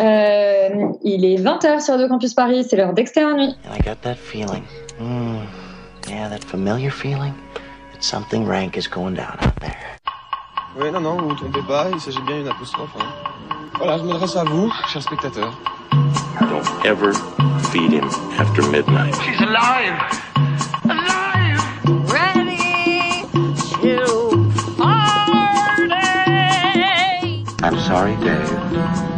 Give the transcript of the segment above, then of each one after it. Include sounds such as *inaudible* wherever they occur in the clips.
Euh, il est 20h sur Radio Campus Paris, c'est l'heure d'externe nuit. And I got that feeling. Mm, yeah, that familiar feeling that something rank is going down out there. Oui, non, non, vous vous trompez pas, il s'agit bien d'une apostrophe. hein. Voilà, je m'adresse à vous, chers spectateurs. Don't ever feed him after midnight. She's alive! Alive! Ready to party! I'm sorry, Dave.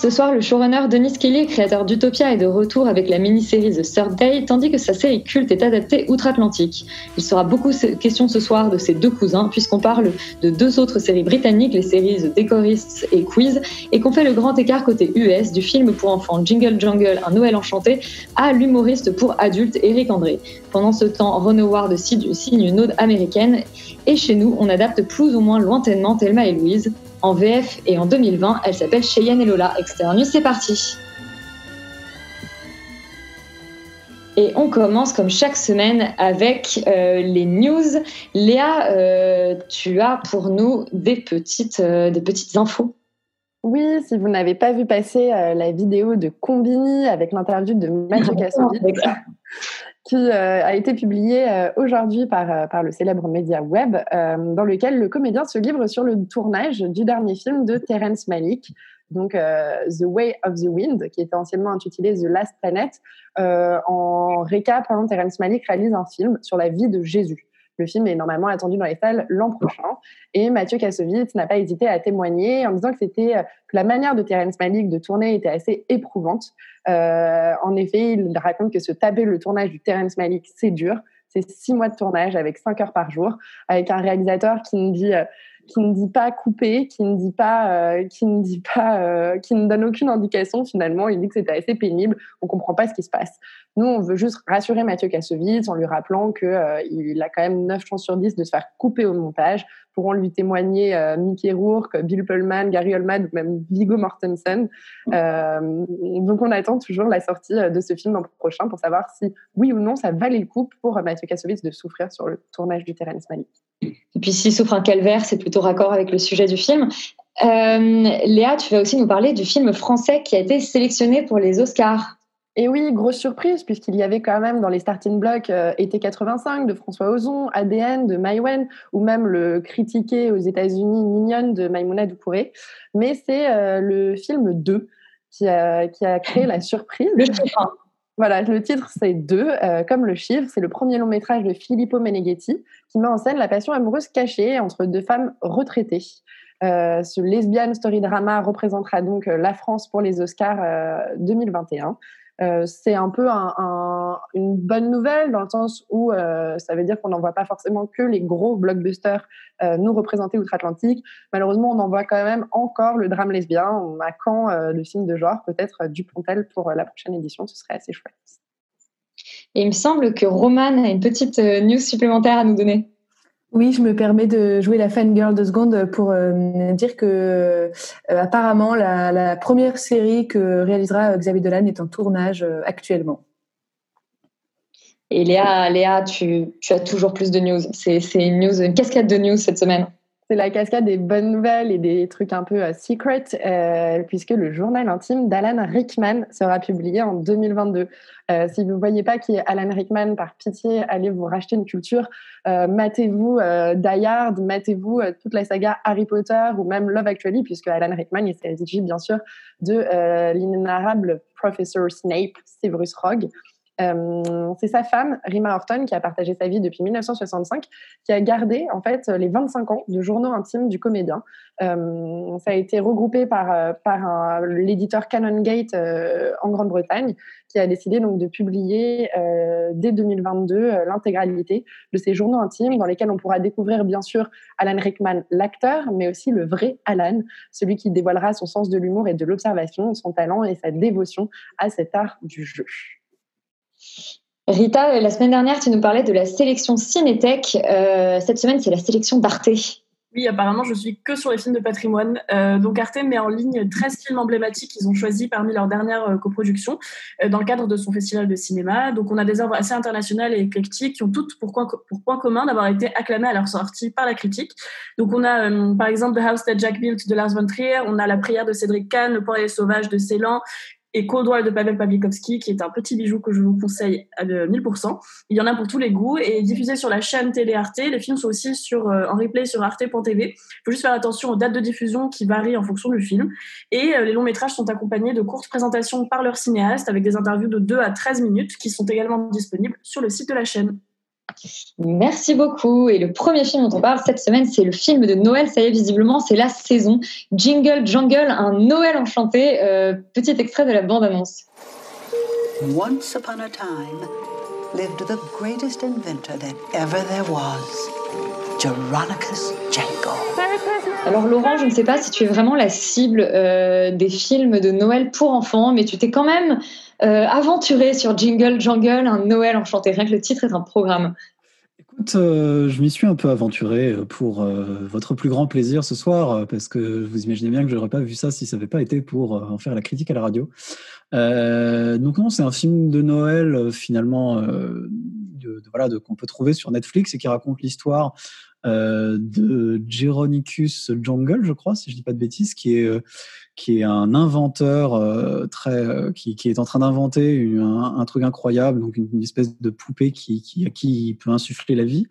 Ce soir, le showrunner Denis Kelly, créateur d'Utopia, est de retour avec la mini-série The Third Day, tandis que sa série culte est adaptée outre-Atlantique. Il sera beaucoup question ce soir de ses deux cousins, puisqu'on parle de deux autres séries britanniques, les séries The Decorists et Quiz, et qu'on fait le grand écart côté US du film pour enfants Jingle Jungle, Un Noël enchanté, à l'humoriste pour adultes Eric André. Pendant ce temps, Ron Howard signe une ode américaine, et chez nous, on adapte plus ou moins lointainement Thelma et Louise. En VF et en 2020, elle s'appelle Cheyenne et Lola. Externe, c'est parti. Et on commence comme chaque semaine avec euh, les news. Léa, euh, tu as pour nous des petites, euh, des petites infos. Oui, si vous n'avez pas vu passer la vidéo de Combini avec l'interview de Mathieu Kassovitz, qui euh, a été publiée euh, aujourd'hui par, euh, par le célèbre média web, dans lequel le comédien se livre sur le tournage du dernier film de Terrence Malick, donc The Way of the Wind, qui était anciennement intitulé The Last Planet. En récap, hein, Terrence Malick réalise un film sur la vie de Jésus. Le film est normalement attendu dans les salles l'an prochain. Et Mathieu Kassovitz n'a pas hésité à témoigner en disant que c'était euh, que la manière de Terrence Malick de tourner était assez éprouvante. Euh, en effet, il raconte que se taper le tournage du Terrence Malick, c'est dur. C'est six mois de tournage avec cinq heures par jour, avec un réalisateur qui ne dit, euh, qui ne dit pas couper, qui ne dit pas, euh, qui ne dit pas, euh, qui ne donne aucune indication finalement. Il dit que c'était assez pénible. On comprend pas ce qui se passe. Nous, on veut juste rassurer Mathieu Kassovitz en lui rappelant que euh, il a quand même 9 chances sur 10 de se faire couper au montage. Pourront lui témoigner euh, Mickey Rourke, Bill Pullman, Gary Oldman ou même Viggo Mortensen. Euh, donc, on attend toujours la sortie euh, de ce film l'an prochain pour savoir si, oui ou non, ça valait le coup pour Mathieu Kassovitz de souffrir sur le tournage du Terrence Malick. Et puis s'il souffre un calvaire, c'est plutôt raccord avec le sujet du film. Euh, Léa, tu vas aussi nous parler du film français qui a été sélectionné pour les Oscars. Et oui, grosse surprise, puisqu'il y avait quand même dans les starting blocks euh, Été 85 de François Ozon, ADN de Maïwen, ou même le critiqué aux États-Unis Mignonne de Maïmouna Doucouré. Mais c'est euh, le film 2 qui a, qui a créé la surprise. Le chiffre. Voilà, le titre c'est 2, euh, comme le chiffre. C'est le premier long métrage de Filippo Meneghetti qui met en scène la passion amoureuse cachée entre deux femmes retraitées. Euh, ce lesbian story drama représentera donc la France pour les Oscars euh, 2021. Euh, c'est un peu un, un, une bonne nouvelle dans le sens où euh, ça veut dire qu'on n'en voit pas forcément que les gros blockbusters euh, nous représenter outre-Atlantique. Malheureusement, on en voit quand même encore le drame lesbien. On a quand euh, le film de genre, peut-être euh, Dupontel pour euh, la prochaine édition, ce serait assez chouette. Et il me semble que Roman a une petite euh, news supplémentaire à nous donner. Oui, je me permets de jouer la fangirl de seconde pour euh, dire que euh, apparemment la, la, première série que réalisera Xavier Dolan est en tournage euh, actuellement. Et Léa, Léa tu, tu, as toujours plus de news. C'est une news, une cascade de news cette semaine. C'est la cascade des bonnes nouvelles et des trucs un peu uh, secret, euh, puisque le journal intime d'Alan Rickman sera publié en 2022. Euh, si vous ne voyez pas qui est Alan Rickman, par pitié, allez vous racheter une culture. Euh, matez-vous euh, Die Hard, matez-vous euh, toute la saga Harry Potter ou même Love Actually, puisque Alan Rickman il s'agit bien sûr de euh, l'inénarrable Professor Snape, Severus Rogue. Euh, c'est sa femme, Rima Horton, qui a partagé sa vie depuis 1965, qui a gardé en fait les 25 ans de journaux intimes du comédien. Euh, ça a été regroupé par, l'éditeur Canongate euh, en Grande-Bretagne, qui a décidé donc de publier euh, dès 2022 l'intégralité de ces journaux intimes, dans lesquels on pourra découvrir bien sûr Alan Rickman, l'acteur, mais aussi le vrai Alan, celui qui dévoilera son sens de l'humour et de l'observation, son talent et sa dévotion à cet art du jeu. Rita, la semaine dernière, tu nous parlais de la sélection Cinétech. Euh, cette semaine, c'est la sélection d'Arte. Oui, apparemment, je suis que sur les films de patrimoine. Euh, donc Arte met en ligne 13 films emblématiques qu'ils ont choisis parmi leurs dernières euh, coproductions euh, dans le cadre de son festival de cinéma. Donc on a des œuvres assez internationales et éclectiques qui ont toutes pour, point- commun d'avoir été acclamées à leur sortie par la critique. Donc on a euh, par exemple The House That Jack Built de Lars von Trier, on a La prière de Cédric Kahn, Le poirier sauvage de Ceylan et Cold de Pavel Pawlikowski, qui est un petit bijou que je vous conseille à de 1000%. Il y en a pour tous les goûts et diffusé sur la chaîne télé Arte. Les films sont aussi sur, euh, en replay sur arte.tv. Il faut juste faire attention aux dates de diffusion qui varient en fonction du film. Et euh, les longs métrages sont accompagnés de courtes présentations par leurs cinéastes avec des interviews de 2 à 13 minutes qui sont également disponibles sur le site de la chaîne. Merci beaucoup. Et le premier film dont on parle cette semaine, c'est le film de Noël. Ça y est, visiblement, c'est la saison. Jingle Jungle, un Noël enchanté. Euh, petit extrait de la bande-annonce. Once upon a time lived the greatest inventor that ever there was, Geronicus Jango. Alors Laurent, je ne sais pas si tu es vraiment la cible euh, des films de Noël pour enfants, mais tu t'es quand même euh, aventuré sur Jingle Jungle, un Noël enchanté. Rien que le titre est un programme. Écoute, euh, je m'y suis un peu aventuré pour euh, votre plus grand plaisir ce soir, parce que vous imaginez bien que je n'aurais pas vu ça si ça n'avait pas été pour euh, en faire la critique à la radio. Euh, donc non, c'est un film de Noël finalement euh, de, de- voilà de- qu'on peut trouver sur Netflix et qui raconte l'histoire euh, de Geronicus Jungle, je crois, si je dis pas de bêtises, qui est euh, qui est un inventeur euh, très euh, qui, qui est en train d'inventer un, un truc incroyable, donc une, espèce de poupée qui, qui à qui il peut insuffler la vie.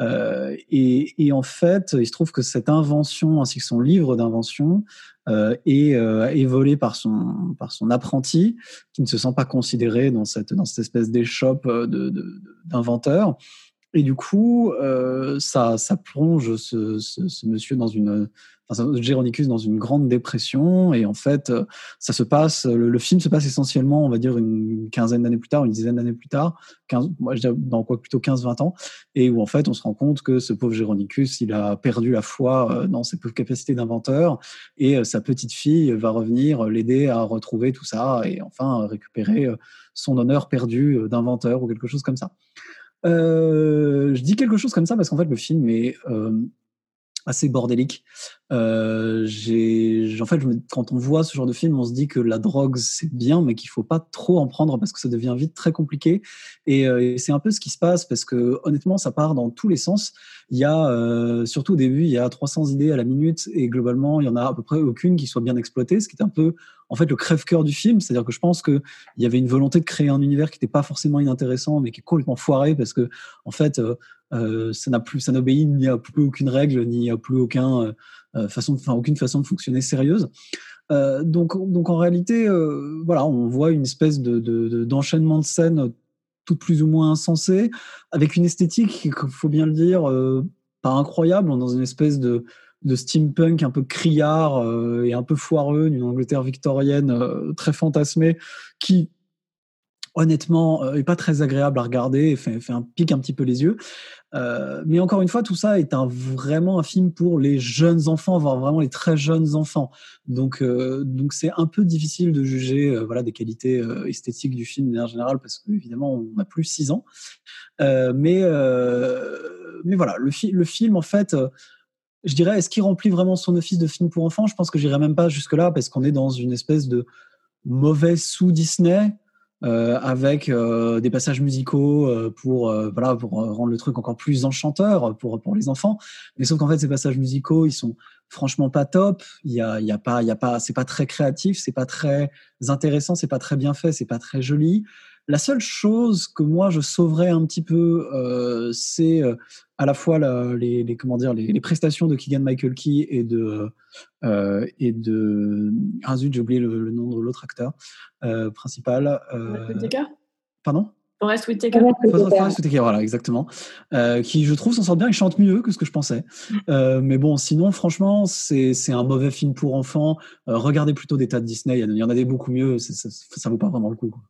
Euh, et, et en fait, il se trouve que cette invention ainsi que son livre d'invention euh, est, est volé par son par son apprenti qui ne se sent pas considéré dans cette dans cette espèce d'échoppe euh, de, d'inventeur. Et du coup, euh, ça, ça plonge ce, ce, ce monsieur dans une, enfin, Géronicus dans une grande dépression. Et en fait, euh, ça se passe, le, le film se passe essentiellement, on va dire, une quinzaine d'années plus tard, une dizaine d'années plus tard, 15, moi je dirais dans quoi plutôt 15-20 ans, et où en fait, on se rend compte que ce pauvre Géronicus, il a perdu la foi euh, dans ses capacités d'inventeur, et euh, sa petite fille va revenir l'aider à retrouver tout ça, et enfin récupérer son honneur perdu d'inventeur ou quelque chose comme ça. Euh, je dis quelque chose comme ça parce qu'en fait le film est euh, assez bordélique. Euh, en fait, quand on voit ce genre de film, on se dit que la drogue c'est bien, mais qu'il faut pas trop en prendre parce que ça devient vite très compliqué. Et, euh, et c'est un peu ce qui se passe parce que honnêtement, ça part dans tous les sens. Il y a, euh, surtout au début, il y a 300 idées à la minute et globalement, il y en a à peu près aucune qui soit bien exploitée, ce qui est un peu en fait le crève-cœur du film. C'est-à-dire que je pense que il y avait une volonté de créer un univers qui n'était pas forcément inintéressant, mais qui est complètement foiré parce que en fait, euh, euh, ça n'a plus, ça n'obéit ni à plus aucune règle, ni à plus aucun euh, façon, enfin aucune façon de fonctionner sérieuse. Donc, donc en réalité, voilà, on voit une espèce de, de- de- d'enchaînement de scènes toutes plus ou moins insensées, avec une esthétique, il faut bien le dire, pas incroyable, dans une espèce de, de steampunk un peu criard euh, et un peu foireux, d'une Angleterre victorienne euh, très fantasmée, qui honnêtement euh, est pas très agréable à regarder et fait, fait un pique un petit peu les yeux. Euh, mais encore une fois, tout ça est un, vraiment un film pour les jeunes enfants, voire vraiment les très jeunes enfants. Donc, euh, donc c'est un peu difficile de juger euh, voilà, des qualités esthétiques du film en général, parce qu'évidemment, on n'a plus 6 ans. Mais, mais voilà, le, fi- le film, en fait, je dirais, est-ce qu'il remplit vraiment son office de film pour enfants? Je pense que j'irai même pas jusque-là, parce qu'on est dans une espèce de mauvais sous-Disney. euh, avec euh, des passages musicaux euh, pour voilà pour rendre le truc encore plus enchanteur pour pour les enfants. Mais sauf qu'en fait ces passages musicaux ils sont franchement pas top. Il y a y a pas il y a pas c'est pas très créatif c'est pas très intéressant c'est pas très bien fait c'est pas très joli la seule chose que moi je sauverais un petit peu, euh, c'est euh, à la fois la- les, les- comment dire les, les prestations de Keegan Michael Key et de euh, et de ah zut j'ai oublié le, le nom de l'autre acteur euh, principal. euh, pardon? Forest Whitaker. Forest- Whitaker, voilà, exactement. Euh, qui, je trouve, s'en sort bien. Il chante mieux que ce que je pensais. Euh, mais bon, sinon, franchement, c'est c'est un mauvais film pour enfants. Euh, regardez plutôt des tas de Disney. Il y en a- des beaucoup mieux. Ça, ça vaut pas vraiment le coup. quoi.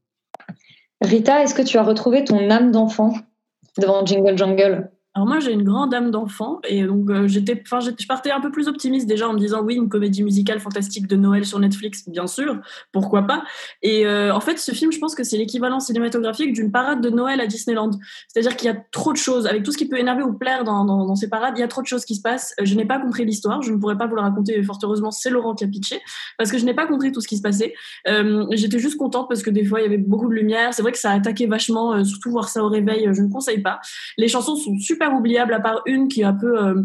Rita, est-ce que tu as retrouvé ton âme d'enfant devant Jingle Jungle Alors moi j'ai une grande âme d'enfant et donc euh, j'étais, enfin je partais un peu plus optimiste déjà en me disant oui une comédie musicale fantastique de Noël sur Netflix bien sûr pourquoi pas. Et euh, en fait ce film je pense que c'est l'équivalent cinématographique d'une parade de Noël à Disneyland. C'est-à-dire qu'il y a trop de choses. Avec tout ce qui peut énerver ou plaire dans, ces parades il y a trop de choses qui se passent. Je n'ai pas compris l'histoire. Je ne pourrais pas vous la raconter fort heureusement c'est Laurent qui a pitché parce que je n'ai pas compris tout ce qui se passait. Euh, j'étais juste contente parce que des fois il y avait beaucoup de lumière. C'est vrai que ça a attaqué vachement surtout voir ça au réveil je ne conseille pas. Les chansons sont super oubliable à part une qui est un peu euh,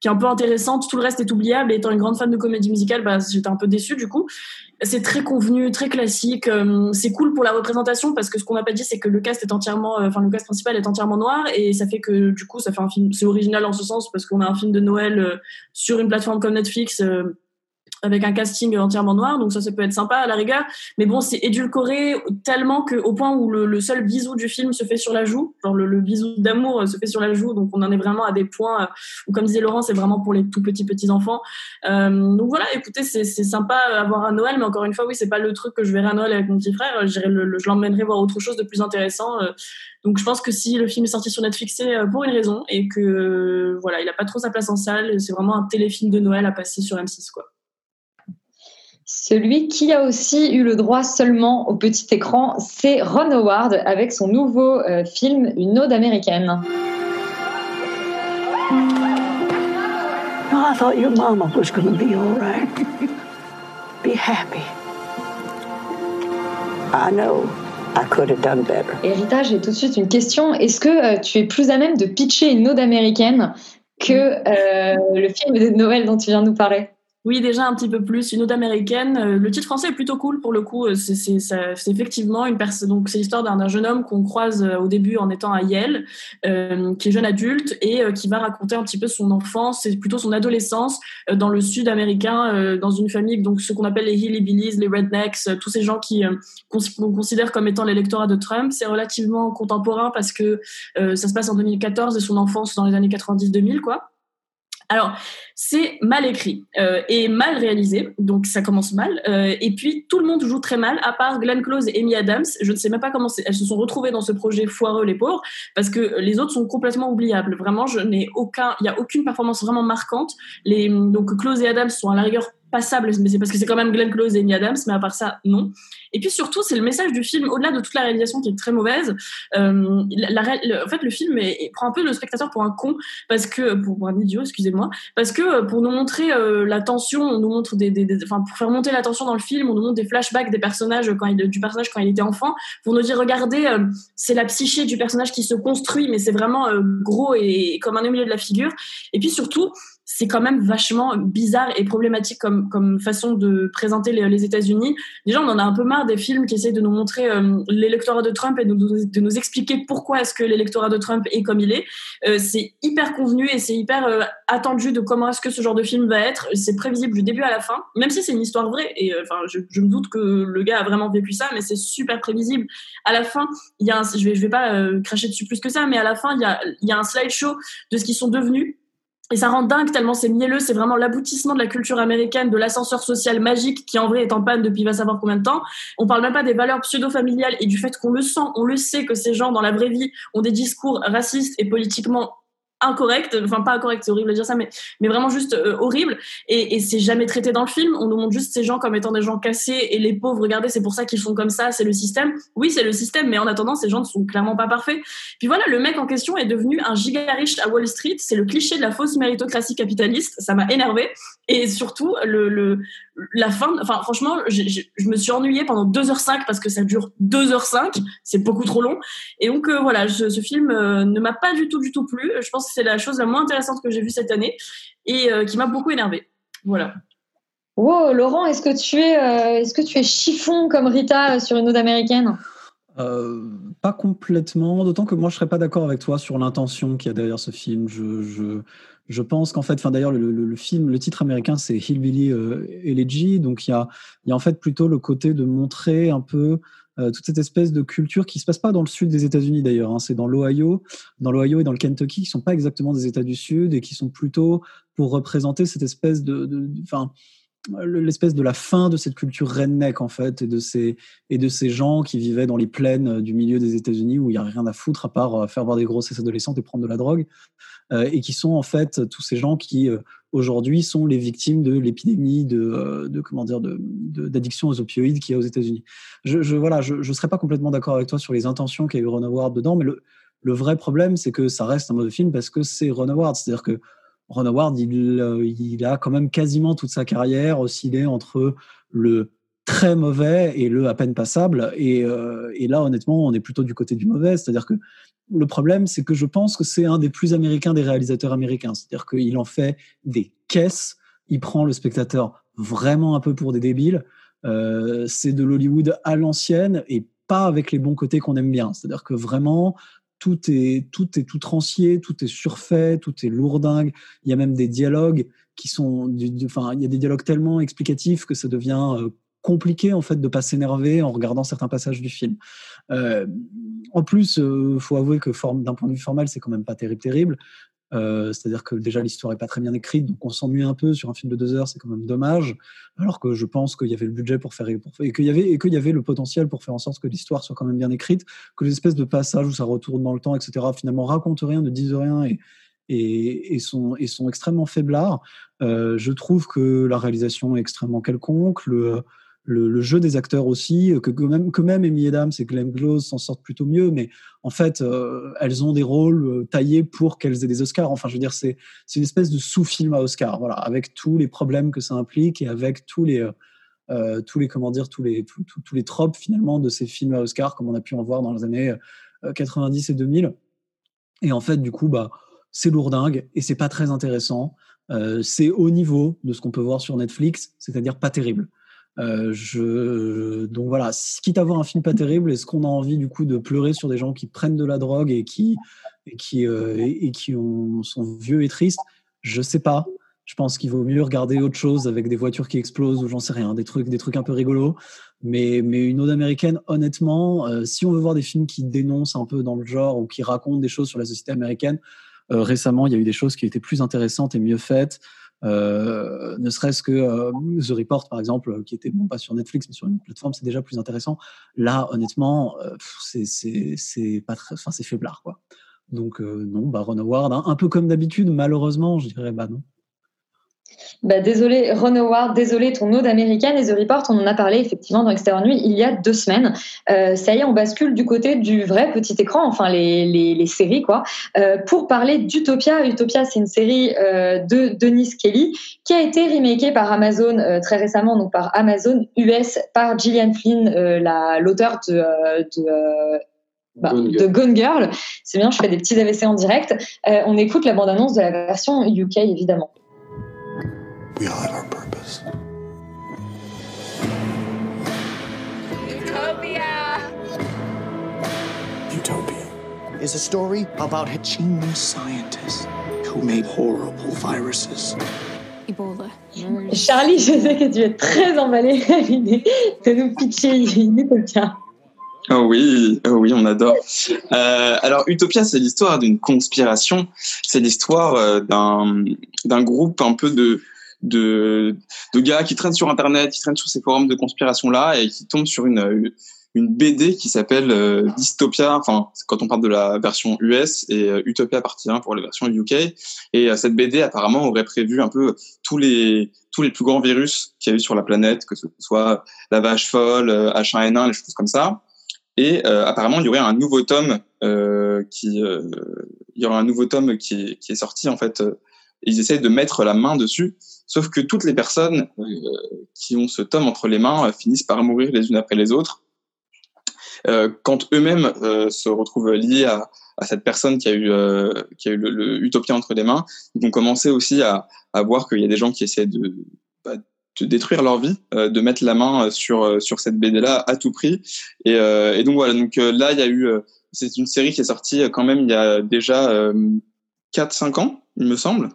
qui est un peu intéressante. Tout le reste est oubliable. Et étant une grande fan de comédie musicale, bah, j'étais un peu déçue du coup. C'est très convenu, très classique. Euh, c'est cool pour la représentation parce que ce qu'on n'a pas dit, c'est que le cast est entièrement, euh, enfin le cast principal est entièrement noir et ça fait que du coup, ça fait un film. C'est original en ce sens parce qu'on a un film de Noël sur une plateforme comme Netflix avec un casting entièrement noir, donc ça, ça peut être sympa à la rigueur. Mais bon, c'est édulcoré tellement que au point où le, seul bisou du film se fait sur la joue, genre le, bisou d'amour se fait sur la joue, donc on en est vraiment à des points où, comme disait Laurent, c'est vraiment pour les tout petits petits enfants. Euh, donc voilà, écoutez, c'est sympa à voir à Noël, mais encore une fois, oui, c'est pas le truc que je verrai à Noël avec mon petit frère. Je, je l'emmènerai voir autre chose de plus intéressant. Euh. donc je pense que si le film est sorti sur Netflix, c'est euh, pour une raison et que voilà, il a pas trop sa place en salle. C'est vraiment un téléfilm de Noël à passer sur M6, quoi. Celui qui a aussi eu le droit seulement au petit écran, c'est Ron Howard avec son nouveau euh, film Une ode américaine. I thought your mama was going to be all right. Be happy. I know I could have done better. Héritage, j'ai tout de suite une question. Est-ce que euh, tu es plus à même de pitcher une ode américaine que euh, le film de Noël dont tu viens de nous parler? Oui, déjà un petit peu plus. Une ode américaine. Euh, le titre français est plutôt cool pour le coup. Euh, c'est effectivement une personne. Donc c'est l'histoire d'un jeune homme qu'on croise euh, au début en étant à Yale, qui est jeune adulte et qui va raconter un petit peu son enfance, c'est plutôt son adolescence dans le sud américain, dans une famille donc ce qu'on appelle les hillbillies, les rednecks, tous ces gens qui qu'on considère comme étant l'électorat de Trump. C'est relativement contemporain parce que ça se passe en 2014 et son enfance dans les années 90-2000 quoi. Alors, c'est mal écrit euh, et mal réalisé, donc ça commence mal. Euh, et puis, tout le monde joue très mal, à part Glenn Close et Amy Adams. Je ne sais même pas comment elles se sont retrouvées dans ce projet foireux, les pauvres, parce que les autres sont complètement oubliables. Vraiment, je n'ai aucun, il n'y a aucune performance vraiment marquante. Les, donc, Close et Adams sont à la rigueur passable, mais c'est parce que c'est quand même Glenn Close et Amy Adams, mais à part ça, non. Et puis surtout, c'est le message du film, au-delà de toute la réalisation qui est très mauvaise. Euh, la, en fait, le film prend un peu le spectateur pour un con, parce que pour, un idiot, excusez-moi, parce que euh, pour nous montrer euh, la tension, on nous montre des, des, enfin pour faire monter la tension dans le film, on nous montre des flashbacks des personnages quand il, du personnage quand il était enfant, pour nous dire regardez, euh, c'est la psyché du personnage qui se construit, mais c'est vraiment gros et, et, comme un au milieu de la figure. Et puis surtout, c'est quand même vachement bizarre et problématique comme, comme façon de présenter les, États-Unis. Déjà, on en a un peu marre des films qui essayent de nous montrer euh, l'électorat de Trump et de, nous expliquer pourquoi est-ce que l'électorat de Trump est comme il est. Euh, c'est hyper convenu et c'est hyper euh, attendu de comment est-ce que ce genre de film va être. C'est prévisible du début à la fin, même si c'est une histoire vraie. Et enfin, je, je, me doute que le gars a vraiment vécu ça, mais c'est super prévisible. À la fin, il y a un, je vais, vais pas cracher dessus plus que ça, mais à la fin, il y a, y a un slideshow de ce qu'ils sont devenus et ça rend dingue tellement c'est mielleux, c'est vraiment l'aboutissement de la culture américaine, de l'ascenseur social magique qui en vrai est en panne depuis va savoir combien de temps. On parle même pas des valeurs pseudo-familiales et du fait qu'on le sent, on le sait que ces gens dans la vraie vie ont des discours racistes et politiquement incorrect, enfin pas incorrect, c'est horrible de dire ça, mais, mais vraiment juste euh, horrible. Et, c'est jamais traité dans le film. On nous montre juste ces gens comme étant des gens cassés et les pauvres, regardez, c'est pour ça qu'ils font comme ça, c'est le système. Oui, c'est le système, mais en attendant, ces gens ne sont clairement pas parfaits. Puis voilà, le mec en question est devenu un giga riche à Wall Street. C'est le cliché de la fausse méritocratie capitaliste. Ça m'a énervé. Et surtout, le, le, la fin, enfin franchement, je, me suis ennuyée pendant 2h05 parce que ça dure 2h05, c'est beaucoup trop long. Et donc euh, voilà, ce film euh, ne m'a pas du tout, du tout plu. Je pense que c'est la chose la moins intéressante que j'ai vue cette année et euh, qui m'a beaucoup énervée. Voilà. Wow, Laurent, est-ce que tu es, est-ce que tu es chiffon comme Rita sur une ode américaine? Pas complètement, d'autant que moi je serais pas d'accord avec toi sur l'intention qu'il y a derrière ce film. Je, je, je pense qu'en fait, enfin d'ailleurs le, le, le, film, le titre américain c'est Hillbilly euh, Elegy, donc il y a, il y a en fait plutôt le côté de montrer un peu euh, toute cette espèce de culture qui se passe pas dans le sud des États-Unis d'ailleurs, hein, c'est dans l'Ohio, dans l'Ohio et dans le Kentucky qui sont pas exactement des États du Sud et qui sont plutôt pour représenter cette espèce de, enfin l'espèce de la fin de cette culture redneck en fait et de ces et de ces gens qui vivaient dans les plaines du milieu des États-Unis où il y a rien à foutre à part euh, faire voir des grossesses adolescentes et prendre de la drogue euh, et qui sont en fait tous ces gens qui euh, aujourd'hui sont les victimes de l'épidémie de, euh, de comment dire d'addiction aux opioïdes qu'il y a aux États-Unis. Je, voilà, je je serais pas complètement d'accord avec toi sur les intentions qu'a eu Ron Howard dedans, mais le le vrai problème c'est que ça reste un mauvais film parce que c'est Ron Howard, c'est-à-dire que Ron Howard, il, euh, il, a quand même quasiment toute sa carrière oscillé entre le très mauvais et le à peine passable. Et, euh, et là, honnêtement, on est plutôt du côté du mauvais. C'est-à-dire que le problème, c'est que je pense que c'est un des plus américains des réalisateurs américains. C'est-à-dire qu'il en fait des caisses. Il prend le spectateur vraiment un peu pour des débiles. Euh, c'est de l'Hollywood à l'ancienne et pas avec les bons côtés qu'on aime bien. C'est-à-dire que vraiment, tout est tout est tout trancier, tout est surfait, tout est lourdingue. Il y a même des dialogues qui sont, enfin, il y a des dialogues tellement explicatifs que ça devient euh, compliqué en fait de pas s'énerver en regardant certains passages du film. Euh, en plus, euh, faut avouer que d'un point de vue formel, c'est quand même pas terrible, terrible. Euh, C'est-à-dire que déjà l'histoire est pas très bien écrite, donc on s'ennuie un peu sur un film de deux heures, c'est quand même dommage. Alors que je pense qu'il y avait le budget pour faire et qu'il y avait y avait le potentiel pour faire en sorte que l'histoire soit quand même bien écrite, que les espèces de passages où ça retourne dans le temps, etc. Finalement racontent rien, ne disent rien et et sont extrêmement faiblards. Euh, je trouve que la réalisation est extrêmement quelconque. Le le, jeu des acteurs aussi, que, que même, que même Amy Adams et Glenn Close s'en sortent plutôt mieux, mais en fait, euh, elles ont des rôles euh, taillés pour qu'elles aient des Oscars. Enfin, je veux dire, c'est une espèce de sous-film à Oscar, voilà, avec tous les problèmes que ça implique et avec tous les, euh, tous les comment dire, tous les, tous, tous les tropes finalement de ces films à Oscar, comme on a pu en voir dans les années 90 et 2000. Et en fait, du coup, bah, c'est lourdingue et c'est pas très intéressant. Euh, c'est au niveau de ce qu'on peut voir sur Netflix, c'est-à-dire pas terrible. Euh, je, donc voilà, quitte à voir un film pas terrible, est-ce qu'on a envie du coup de pleurer sur des gens qui prennent de la drogue et qui, euh, sont vieux et tristes? Je sais pas. Je pense qu'il vaut mieux regarder autre chose avec des voitures qui explosent ou j'en sais rien, des trucs, des trucs un peu rigolos. Mais, une ode américaine, honnêtement, euh, si on veut voir des films qui dénoncent un peu dans le genre ou qui racontent des choses sur la société américaine, récemment, il y a eu des choses qui étaient plus intéressantes et mieux faites. Euh, ne serait-ce que euh, The Report, par exemple, qui était bon, pas sur Netflix, mais sur une plateforme, c'est déjà plus intéressant. Là, honnêtement, euh, c'est pas très, enfin, c'est faiblard, quoi. Donc, euh, non, bah, Ron Howard, hein, un peu comme d'habitude, malheureusement, je dirais, bah non. Bah, désolé, Ron Howard, désolé, ton ode américaine et The Report, on en a parlé effectivement dans Extérieur Nuit il y a deux semaines. Euh, ça y est, on bascule du côté du vrai petit écran, enfin les, les, les séries quoi, euh, pour parler d'Utopia. Utopia, c'est une série euh, de Denise Kelly qui a été remakée par Amazon très récemment, donc par Amazon US, par Gillian Flynn, l'auteur de, de bah, Gone de Girl. Gone Girl. C'est bien, je fais des petits AVC en direct. Euh, on écoute la bande-annonce de la version UK évidemment. We all have our purpose. Utopia is a story about a genius scientist who made horrible viruses. Ebola. *laughs* Charlie, je sais que tu es très emballé *laughs* à l'idée de nous pitcher Utopia. Oh oui, oh oui, on adore. Euh, alors Utopia, c'est l'histoire d'une conspiration. C'est l'histoire euh, d'un groupe un peu de de de gars qui traînent sur Internet, qui traînent sur ces forums de conspiration là et qui tombent sur une une BD qui s'appelle euh, Dystopia. Enfin, quand on parle de la version US et euh, Utopia appartient pour la version UK. Et euh, cette BD apparemment aurait prévu un peu tous les tous les plus grands virus qu'il y a eu sur la planète, que ce soit la vache folle, euh, H1N1, les choses comme ça. Et euh, apparemment, il y aurait un nouveau tome euh, qui, euh, il y aura un nouveau tome qui est, qui est sorti en fait. euh, ils essayent de mettre la main dessus, sauf que toutes les personnes euh, qui ont ce tome entre les mains euh, finissent par mourir les unes après les autres. Euh, quand eux-mêmes se retrouvent liés à, à cette personne qui a eu qui a eu le, le Utopia entre les mains, ils vont commencer aussi à, à voir qu'il y a des gens qui essaient de bah, de détruire leur vie, de mettre la main sur sur cette BD là à tout prix. Et, et donc voilà, donc là il y a eu, c'est une série qui est sortie quand même il y a déjà euh, 4-5 ans, il me semble.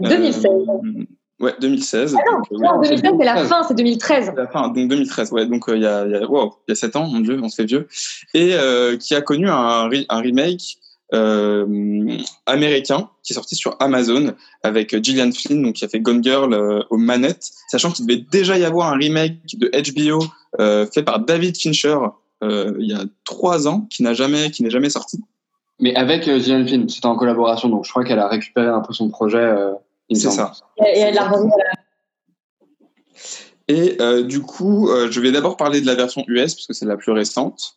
2016. Euh, ouais, 2016. Ah non, Donc, euh, non, 2016, c'est la 2013. fin, c'est 2013. La fin, donc 2013, ouais, donc euh, il y a, il y a, wow, il y a 7 ans, mon dieu, on se fait vieux, et euh, qui a connu un, re- un remake euh, américain qui est sorti sur Amazon avec Gillian Flynn, donc qui a fait Gone Girl euh, aux manettes, sachant qu'il devait déjà y avoir un remake de HBO euh, fait par David Fincher euh, il y a trois ans, qui n'a jamais, qui n'est jamais sorti. Mais avec euh, Gillian Flynn, c'était en collaboration, donc je crois qu'elle a récupéré un peu son projet. C'est ça. Et elle la- euh, du coup, euh, je vais d'abord parler de la version US parce que c'est la plus récente.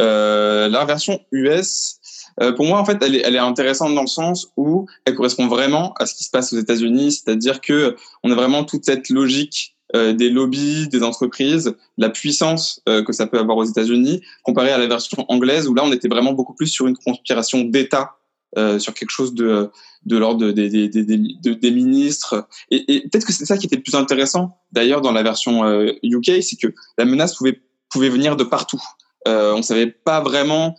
Euh, la version US, euh, pour moi, en fait, elle est, elle est intéressante dans le sens où elle correspond vraiment à ce qui se passe aux États-Unis, c'est-à-dire que on a vraiment toute cette logique euh, des lobbies, des entreprises, la puissance euh, que ça peut avoir aux États-Unis, comparé à la version anglaise où là, on était vraiment beaucoup plus sur une conspiration d'État, euh, sur quelque chose de de l'ordre des, des, des, des, de- des ministres. Et, peut-être que c'est ça qui était le plus intéressant, d'ailleurs, dans la version euh, UK, c'est que la menace pouvait, pouvait venir de partout. Euh, on savait pas vraiment...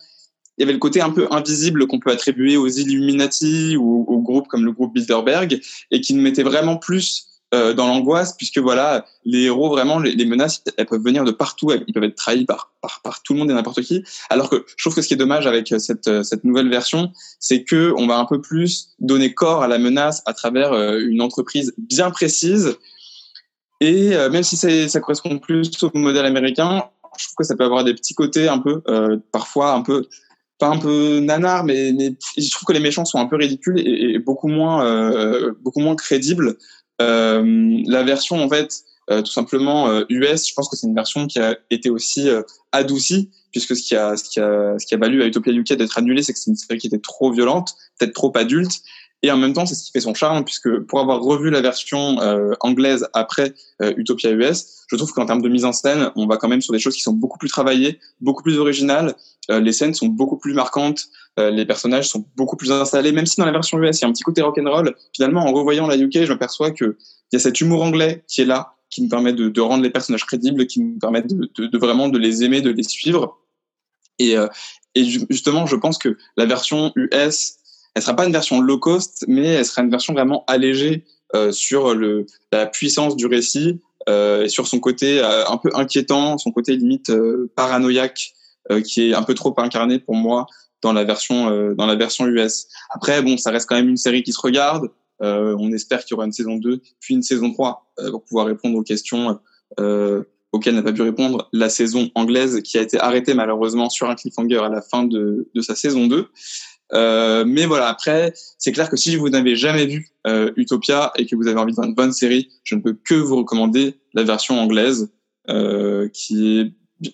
Il y avait le côté un peu invisible qu'on peut attribuer aux Illuminati ou aux groupes comme le groupe Bilderberg, et qui nous mettait vraiment plus euh, dans l'angoisse, puisque voilà, les héros, vraiment, les, menaces, elles peuvent venir de partout, elles- ils peuvent être trahis par, par, par tout le monde et n'importe qui. Alors que je trouve que ce qui est dommage avec euh, cette, euh, cette nouvelle version, c'est que on va un peu plus donner corps à la menace à travers euh, une entreprise bien précise. Et euh, même si ça correspond plus au modèle américain, je trouve que ça peut avoir des petits côtés un peu, parfois un peu, pas un peu nanar, mais, mais je trouve que les méchants sont un peu ridicules et, et beaucoup moins, euh, beaucoup moins crédibles. Euh, la version en fait, euh, tout simplement euh, US, je pense que c'est une version qui a été aussi euh, adoucie, puisque ce qui a, ce qui a, ce qui a valu à Utopia UK d'être annulé, c'est que c'est une série qui était trop violente, peut-être trop adulte, et en même temps, c'est ce qui fait son charme, puisque pour avoir revu la version euh, anglaise après euh, Utopia US, je trouve qu'en termes de mise en scène, on va quand même sur des choses qui sont beaucoup plus travaillées, beaucoup plus originales. Euh, les scènes sont beaucoup plus marquantes, euh, les personnages sont beaucoup plus installés. Même si dans la version US, il y a un petit côté rock'n'roll, finalement, en revoyant la UK, je m'aperçois que il y a cet humour anglais qui est là, qui nous permet de, rendre les personnages crédibles, qui nous permet de, vraiment de les aimer, de les suivre. Et, euh, justement, je pense que la version US, elle sera pas une version low cost, mais elle sera une version vraiment allégée euh, sur la puissance du récit et sur son côté un peu inquiétant, son côté limite paranoïaque, qui est un peu trop incarné pour moi dans la version euh, dans la version US. Après, bon, ça reste quand même une série qui se regarde. Euh, on espère qu'il y aura une saison 2, puis une saison 3 euh, pour pouvoir répondre aux questions euh, auxquelles n'a pas pu répondre la saison anglaise qui a été arrêtée malheureusement sur un cliffhanger à la fin de, de sa saison 2. Euh, mais voilà, après, c'est clair que si vous n'avez jamais vu euh, Utopia et que vous avez envie de voir une bonne série, je ne peux que vous recommander la version anglaise, qui est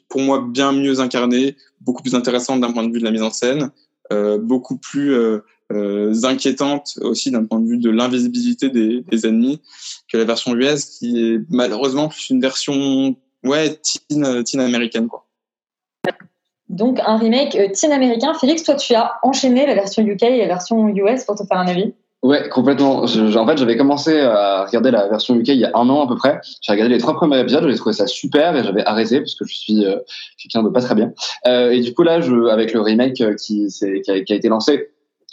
pour moi bien mieux incarnée, beaucoup plus intéressante d'un point de vue de la mise en scène, euh, beaucoup plus euh, euh, inquiétante aussi d'un point de vue de l'invisibilité des, ennemis que la version US, qui est malheureusement plus une version ouais teen, teen américaine. Donc un remake teen américain. Félix, toi tu as enchaîné la version UK et la version US pour te faire un avis? Ouais, complètement. En fait, j'avais commencé à regarder la version UK il y a un an à peu près. J'ai regardé les trois premiers épisodes, j'avais trouvé ça super et j'avais arrêté parce que je suis euh, quelqu'un de pas très bien. Euh, et du coup là, je, avec le remake euh, qui a été lancé,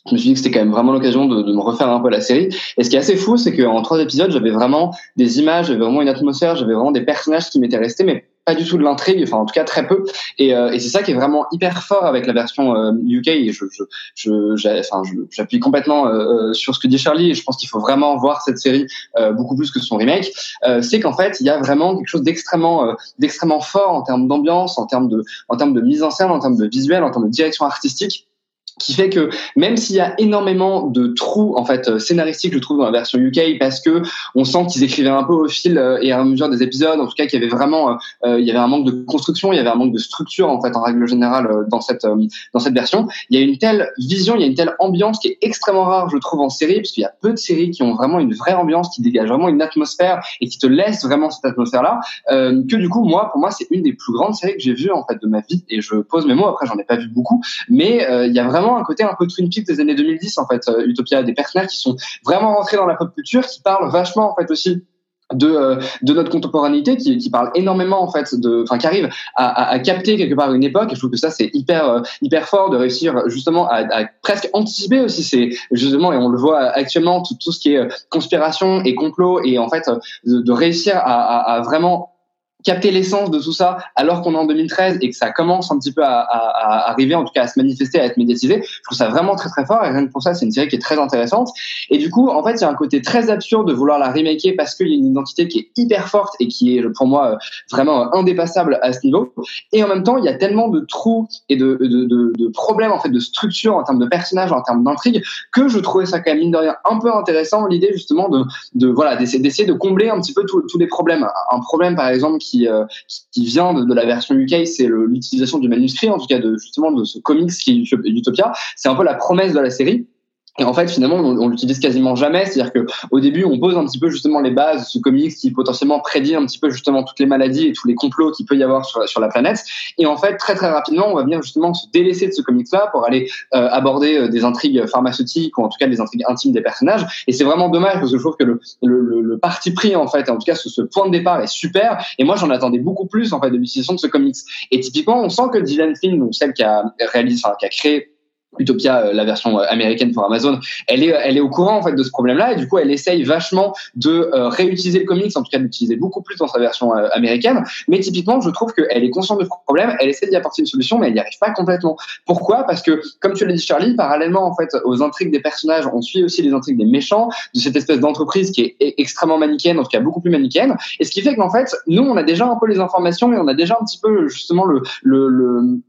je me suis dit que c'était quand même vraiment l'occasion de, de me refaire un peu la série. Et ce qui est assez fou, c'est qu'en trois épisodes, j'avais vraiment des images, j'avais vraiment une atmosphère, j'avais vraiment des personnages qui m'étaient restés, mais pas du tout de l'intrigue, enfin en tout cas très peu. Et, euh, et c'est ça qui est vraiment hyper fort avec la version euh, UK. Et je, je, enfin, j'appuie complètement euh, euh, sur ce que dit Charlie. Et je pense qu'il faut vraiment voir cette série euh, beaucoup plus que son remake. Euh, c'est qu'en fait, il y a vraiment quelque chose d'extrêmement, d'extrêmement fort en termes d'ambiance, en termes de, en termes de mise en scène, en termes de visuel, en termes de direction artistique qui fait que même s'il y a énormément de trous en fait euh, scénaristiques je trouve dans la version UK parce que on sent qu'ils écrivaient un peu au fil euh, et à mesure des épisodes en tout cas qu'il y avait vraiment euh, euh, il y avait un manque de construction il y avait un manque de structure en fait en règle générale dans cette euh, dans cette version. Il y a une telle vision il y a une telle ambiance qui est extrêmement rare je trouve en série parce qu'il y a peu de séries qui ont vraiment une vraie ambiance qui dégage vraiment une atmosphère et qui te laisse vraiment cette atmosphère là euh, que du coup moi pour moi c'est une des plus grandes séries que j'ai vues en fait de ma vie et je pose mes mots après j'en ai pas vu beaucoup mais il y a vraiment un côté un peu Twin Peaks des années 2010 en fait euh, Utopia. Des personnages qui sont vraiment rentrés dans la pop culture qui parlent vachement en fait aussi de, euh, de notre contemporanéité qui, qui parle énormément en fait de enfin qui arrive à, capter quelque part une époque. Et je trouve que ça c'est hyper euh, hyper fort de réussir justement à, presque anticiper aussi c'est justement et on le voit actuellement tout, tout ce qui est conspiration et complot et en fait de, réussir à vraiment capter l'essence de tout ça alors qu'on est en 2013 et que ça commence un petit peu à, arriver, en tout cas à se manifester, à être médiatisé. Je trouve ça vraiment très très fort et rien que pour ça, c'est une série qui est très intéressante. Et du coup, en fait, il y a un côté très absurde de vouloir la remaker parce qu'il y a une identité qui est hyper forte et qui est pour moi vraiment indépassable à ce niveau. Et en même temps, il y a tellement de trous et de, de, problèmes en fait de structure en termes de personnages, en termes d'intrigue, que je trouvais ça quand même mine de rien un peu intéressant l'idée justement de, de voilà d'essayer de combler un petit peu tous les problèmes. Un problème par exemple qui euh, qui vient de, la version UK, c'est l'utilisation du manuscrit, en tout cas de justement de ce comics qui est Utopia. C'est un peu la promesse de la série. Et en fait, finalement, on, on l'utilise quasiment jamais. C'est-à-dire que au début, on pose un petit peu justement les bases de ce comics qui potentiellement prédit un petit peu justement toutes les maladies et tous les complots qu'il peut y avoir sur, la planète. Et en fait, très très rapidement, on va venir justement se délaisser de ce comics-là pour aller euh, aborder euh, des intrigues pharmaceutiques ou en tout cas des intrigues intimes des personnages. Et c'est vraiment dommage parce que je trouve que le, le, le, parti pris en fait, en tout cas ce, ce, point de départ est super. Et moi, j'en attendais beaucoup plus en fait de l'utilisation de ce comics. Et typiquement, on sent que Dylan Flynn, donc celle qui a réalisé, enfin, qui a créé Utopia, euh, la version euh, américaine pour Amazon, elle est, elle est au courant en fait de ce problème-là et du coup elle essaye vachement de euh, réutiliser le comics, en tout cas d'utiliser beaucoup plus dans sa version américaine. Mais typiquement, je trouve qu'elle est consciente de ce problème, elle essaie d'y apporter une solution, mais elle n'y arrive pas complètement. Pourquoi? Parce que, comme tu l'as dit Charlie, parallèlement en fait aux intrigues des personnages, on suit aussi les intrigues des méchants, de cette espèce d'entreprise qui est extrêmement manichéenne, en tout cas beaucoup plus manichéenne. Et ce qui fait qu'en fait, nous on a déjà un peu les informations et on a déjà un petit peu justement le, le, le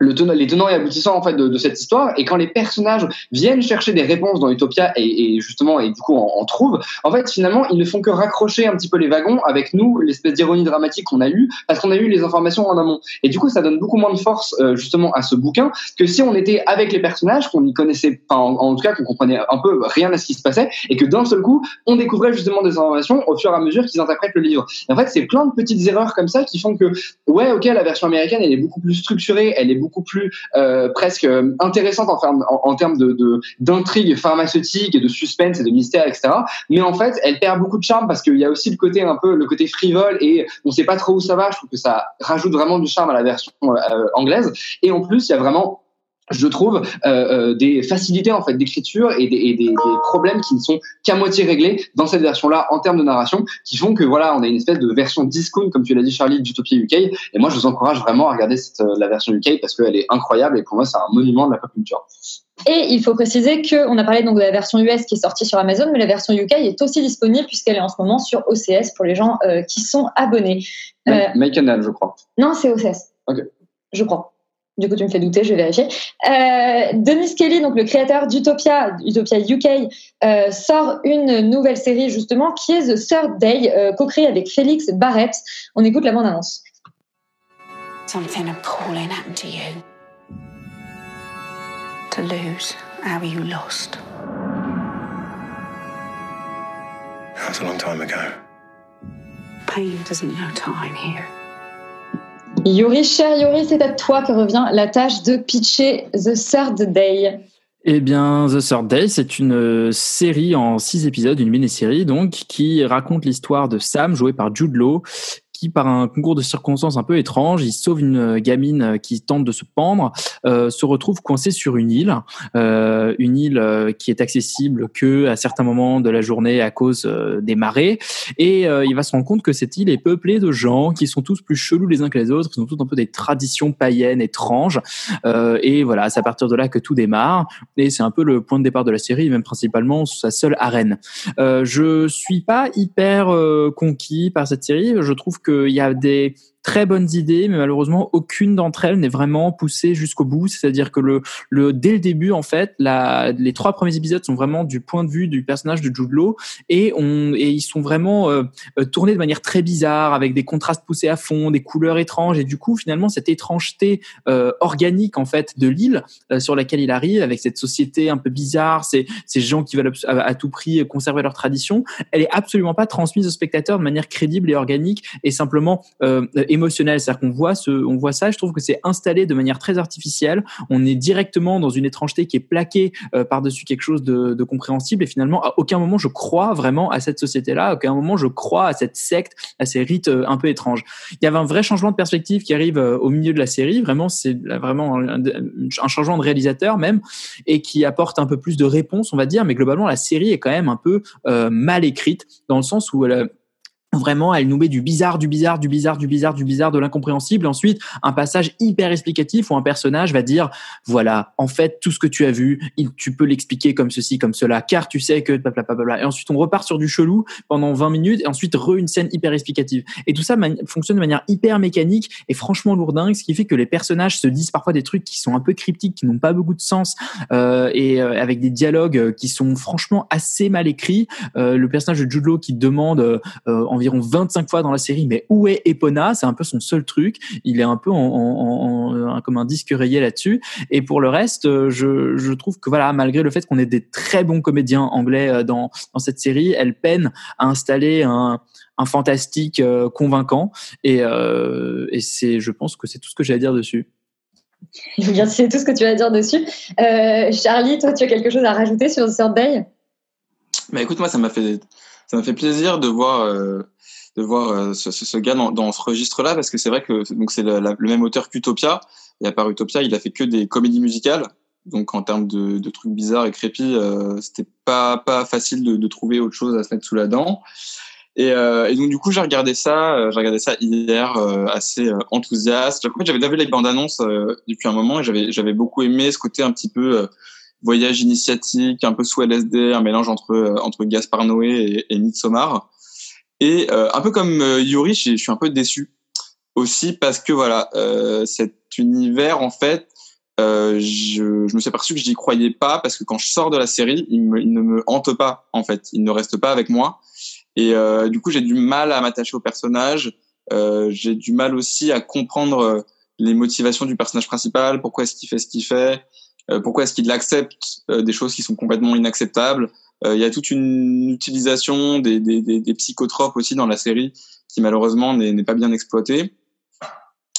le tenant, les tenants et aboutissants en fait de, cette histoire. Et quand les personnages viennent chercher des réponses dans Utopia et, justement et du coup en, en, trouvent en fait finalement ils ne font que raccrocher un petit peu les wagons avec nous l'espèce d'ironie dramatique qu'on a eu parce qu'on a eu les informations en amont. Et du coup ça donne beaucoup moins de force euh, justement à ce bouquin que si on était avec les personnages qu'on n'y connaissait pas en, en, tout cas qu'on comprenait un peu rien à ce qui se passait et que d'un seul coup on découvrait justement des informations au fur et à mesure qu'ils interprètent le livre. Et en fait c'est plein de petites erreurs comme ça qui font que ouais ok la version américaine elle est beaucoup plus structurée elle est beaucoup beaucoup plus euh, presque euh, intéressante en, en, termes de d'intrigue pharmaceutique et de suspense et de mystère, etc. Mais en fait, elle perd beaucoup de charme parce qu'il y a aussi le côté un peu le côté frivole et on sait pas trop où ça va. Je trouve que ça rajoute vraiment du charme à la version euh, anglaise. Et en plus, il y a vraiment je trouve, euh, euh, des facilités en fait d'écriture et, des, et des, des, problèmes qui ne sont qu'à moitié réglés dans cette version-là en termes de narration, qui font que voilà, on a une espèce de version discount, comme tu l'as dit Charlie, d'Utopia UK. Et moi, je vous encourage vraiment à regarder cette, la version UK parce qu'elle est incroyable et pour moi, c'est un monument de la pop culture. Et il faut préciser qu'on a parlé donc de la version US qui est sortie sur Amazon, mais la version UK est aussi disponible puisqu'elle est en ce moment sur OCS pour les gens euh, qui sont abonnés. Euh, MyCanal, je crois. Non, c'est OCS. Ok. Je crois. Du coup, tu me fais douter, je vais vérifier. Euh, Denis Kelly, donc le créateur d'Utopia, Utopia UK, euh, sort une nouvelle série justement qui est The Third Day, euh, co-créée avec Félix Barrett. On écoute la bande-annonce. Something appalling happened to you. To lose how you lost. That was a long time ago. Pain doesn't know time here. Yuri, cher Yuri, c'est à toi que revient la tâche de pitcher The Third Day. Eh bien, The Third Day, c'est une série en six épisodes, une mini-série donc, qui raconte l'histoire de Sam, joué par Jude Law, qui, par un concours de circonstances un peu étrange, il sauve une gamine qui tente de se pendre, euh, se retrouve coincé sur une île, euh, une île euh, qui est accessible que à certains moments de la journée à cause euh, des marées, et euh, il va se rendre compte que cette île est peuplée de gens qui sont tous plus chelous les uns que les autres, qui ont tous un peu des traditions païennes étranges, euh, et voilà, c'est à partir de là que tout démarre, et c'est un peu le point de départ de la série, même principalement sa seule arène. je suis pas hyper conquis par cette série, je trouve que qu'il y a des très bonnes idées, mais malheureusement aucune d'entre elles n'est vraiment poussée jusqu'au bout. C'est-à-dire que le, le dès le début en fait, la, les trois premiers épisodes sont vraiment du point de vue du personnage de Jude et on et ils sont vraiment euh, tournés de manière très bizarre avec des contrastes poussés à fond, des couleurs étranges et du coup finalement cette étrangeté euh, organique en fait de l'île euh, sur laquelle il arrive avec cette société un peu bizarre, ces ces gens qui veulent à, à tout prix conserver leur tradition, elle est absolument pas transmise au spectateur de manière crédible et organique et simplement euh, émotionnel. C'est-à-dire qu'on voit ce, on voit ça. Je trouve que c'est installé de manière très artificielle. On est directement dans une étrangeté qui est plaquée euh, par-dessus quelque chose de, de, compréhensible. Et finalement, à aucun moment je crois vraiment à cette société-là. À aucun moment je crois à cette secte, à ces rites euh, un peu étranges. Il y avait un vrai changement de perspective qui arrive euh, au milieu de la série. Vraiment, c'est vraiment un, un, changement de réalisateur même et qui apporte un peu plus de réponses, on va dire. Mais globalement, la série est quand même un peu euh, mal écrite dans le sens où elle Vraiment, elle nous met du bizarre, du bizarre, du bizarre, du bizarre, du bizarre, de l'incompréhensible. Ensuite, un passage hyper explicatif où un personnage va dire, voilà, en fait, tout ce que tu as vu, tu peux l'expliquer comme ceci, comme cela, car tu sais que, blablabla. Et ensuite, on repart sur du chelou pendant 20 minutes et ensuite, re une scène hyper explicative. Et tout ça fonctionne de manière hyper mécanique et franchement lourdingue, ce qui fait que les personnages se disent parfois des trucs qui sont un peu cryptiques, qui n'ont pas beaucoup de sens, euh, et euh, avec des dialogues qui sont franchement assez mal écrits. Euh, le personnage de Jude Law qui demande euh, euh, environ 25 fois dans la série, mais où est Epona? C'est un peu son seul truc. Il est un peu en, en- en- en- comme un disque rayé là-dessus. Et pour le reste, euh, je, je trouve que voilà, malgré le fait qu'on ait des très bons comédiens anglais euh, dans, dans cette série, elle peine à installer un, un fantastique euh, convaincant. Et, euh, et c'est, je pense que c'est tout ce que j'ai à dire dessus. Bien, c'est tout ce que tu vas dire dessus. Euh, Charlie, toi, tu as quelque chose à rajouter sur The Third Day Bah écoute, moi, ça m'a fait, ça m'a fait plaisir de voir, euh, de voir euh, ce, gars dans, ce registre-là, parce que c'est vrai que donc c'est le, même auteur qu'Utopia. Et à part Utopia, il a fait que des comédies musicales. Donc en termes de, trucs bizarres et crépis, euh, c'était pas pas facile de, trouver autre chose à se mettre sous la dent. Et, euh, donc du coup, j'ai regardé ça, j'ai regardé ça hier, assez enthousiaste. En fait, j'avais déjà vu les bandes annonces depuis un moment et j'avais j'avais beaucoup aimé ce côté un petit peu voyage initiatique, un peu sous LSD, un mélange entre euh, entre Gaspard Noé et, et Midsommar. Et euh, un peu comme euh, Yuri, je, je suis un peu déçu aussi parce que voilà, cet univers en fait, euh, je, je me suis aperçu que j'y croyais pas parce que quand je sors de la série, il, me, il ne me hante pas en fait, il ne reste pas avec moi. Et euh, du coup, j'ai du mal à m'attacher au personnage. Euh, j'ai du mal aussi à comprendre les motivations du personnage principal. Pourquoi est-ce qu'il fait ce qu'il fait Pourquoi est-ce qu'il accepte euh, des choses qui sont complètement inacceptables? Euh, Il y a toute une utilisation des, des, des, psychotropes aussi dans la série qui malheureusement n'est pas bien exploitée.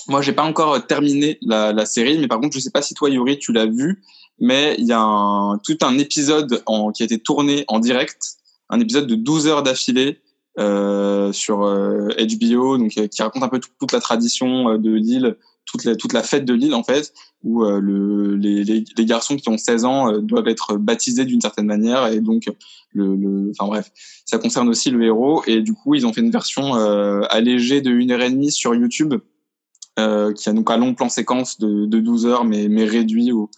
Moi, j'ai pas encore terminé la, la série, mais par contre, je sais pas si toi, Yuri, tu l'as vu, mais il y a un, tout un épisode en, qui a été tourné en direct, un épisode de 12 heures d'affilée euh, sur euh, HBO, donc euh, qui raconte un peu tout- toute la tradition euh, de l'île, toute la, fête de l'île en fait, où euh, le, les, garçons qui ont 16 ans euh, doivent être baptisés d'une certaine manière, et donc le, enfin bref, ça concerne aussi le héros, et du coup ils ont fait une version euh, allégée de une heure et demie sur YouTube qui a donc un long plan séquence de, de 12 heures, mais, réduit aux,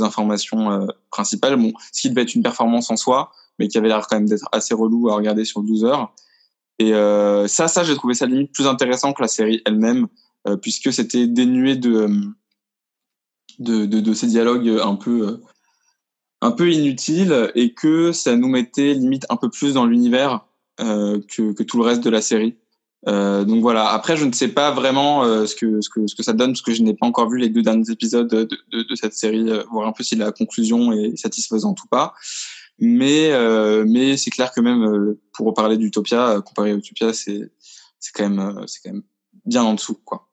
informations principales. Bon, ce qui devait être une performance en soi, mais qui avait l'air quand même d'être assez relou à regarder sur 12 heures. Et ça, ça, j'ai trouvé ça limite plus intéressant que la série elle-même, puisque c'était dénué de, euh, de, de, de ces dialogues un peu, euh, un peu inutiles et que ça nous mettait limite un peu plus dans l'univers euh, que, que tout le reste de la série. Euh, donc voilà. Après, je ne sais pas vraiment euh, ce que ce que ce que ça donne parce que je n'ai pas encore vu les deux derniers épisodes de, cette série, euh, voir un peu si la conclusion est satisfaisante ou pas. Mais euh, mais c'est clair que même euh, pour reparler d'Utopia, euh, comparé à Utopia, c'est quand même euh, c'est quand même bien en dessous quoi.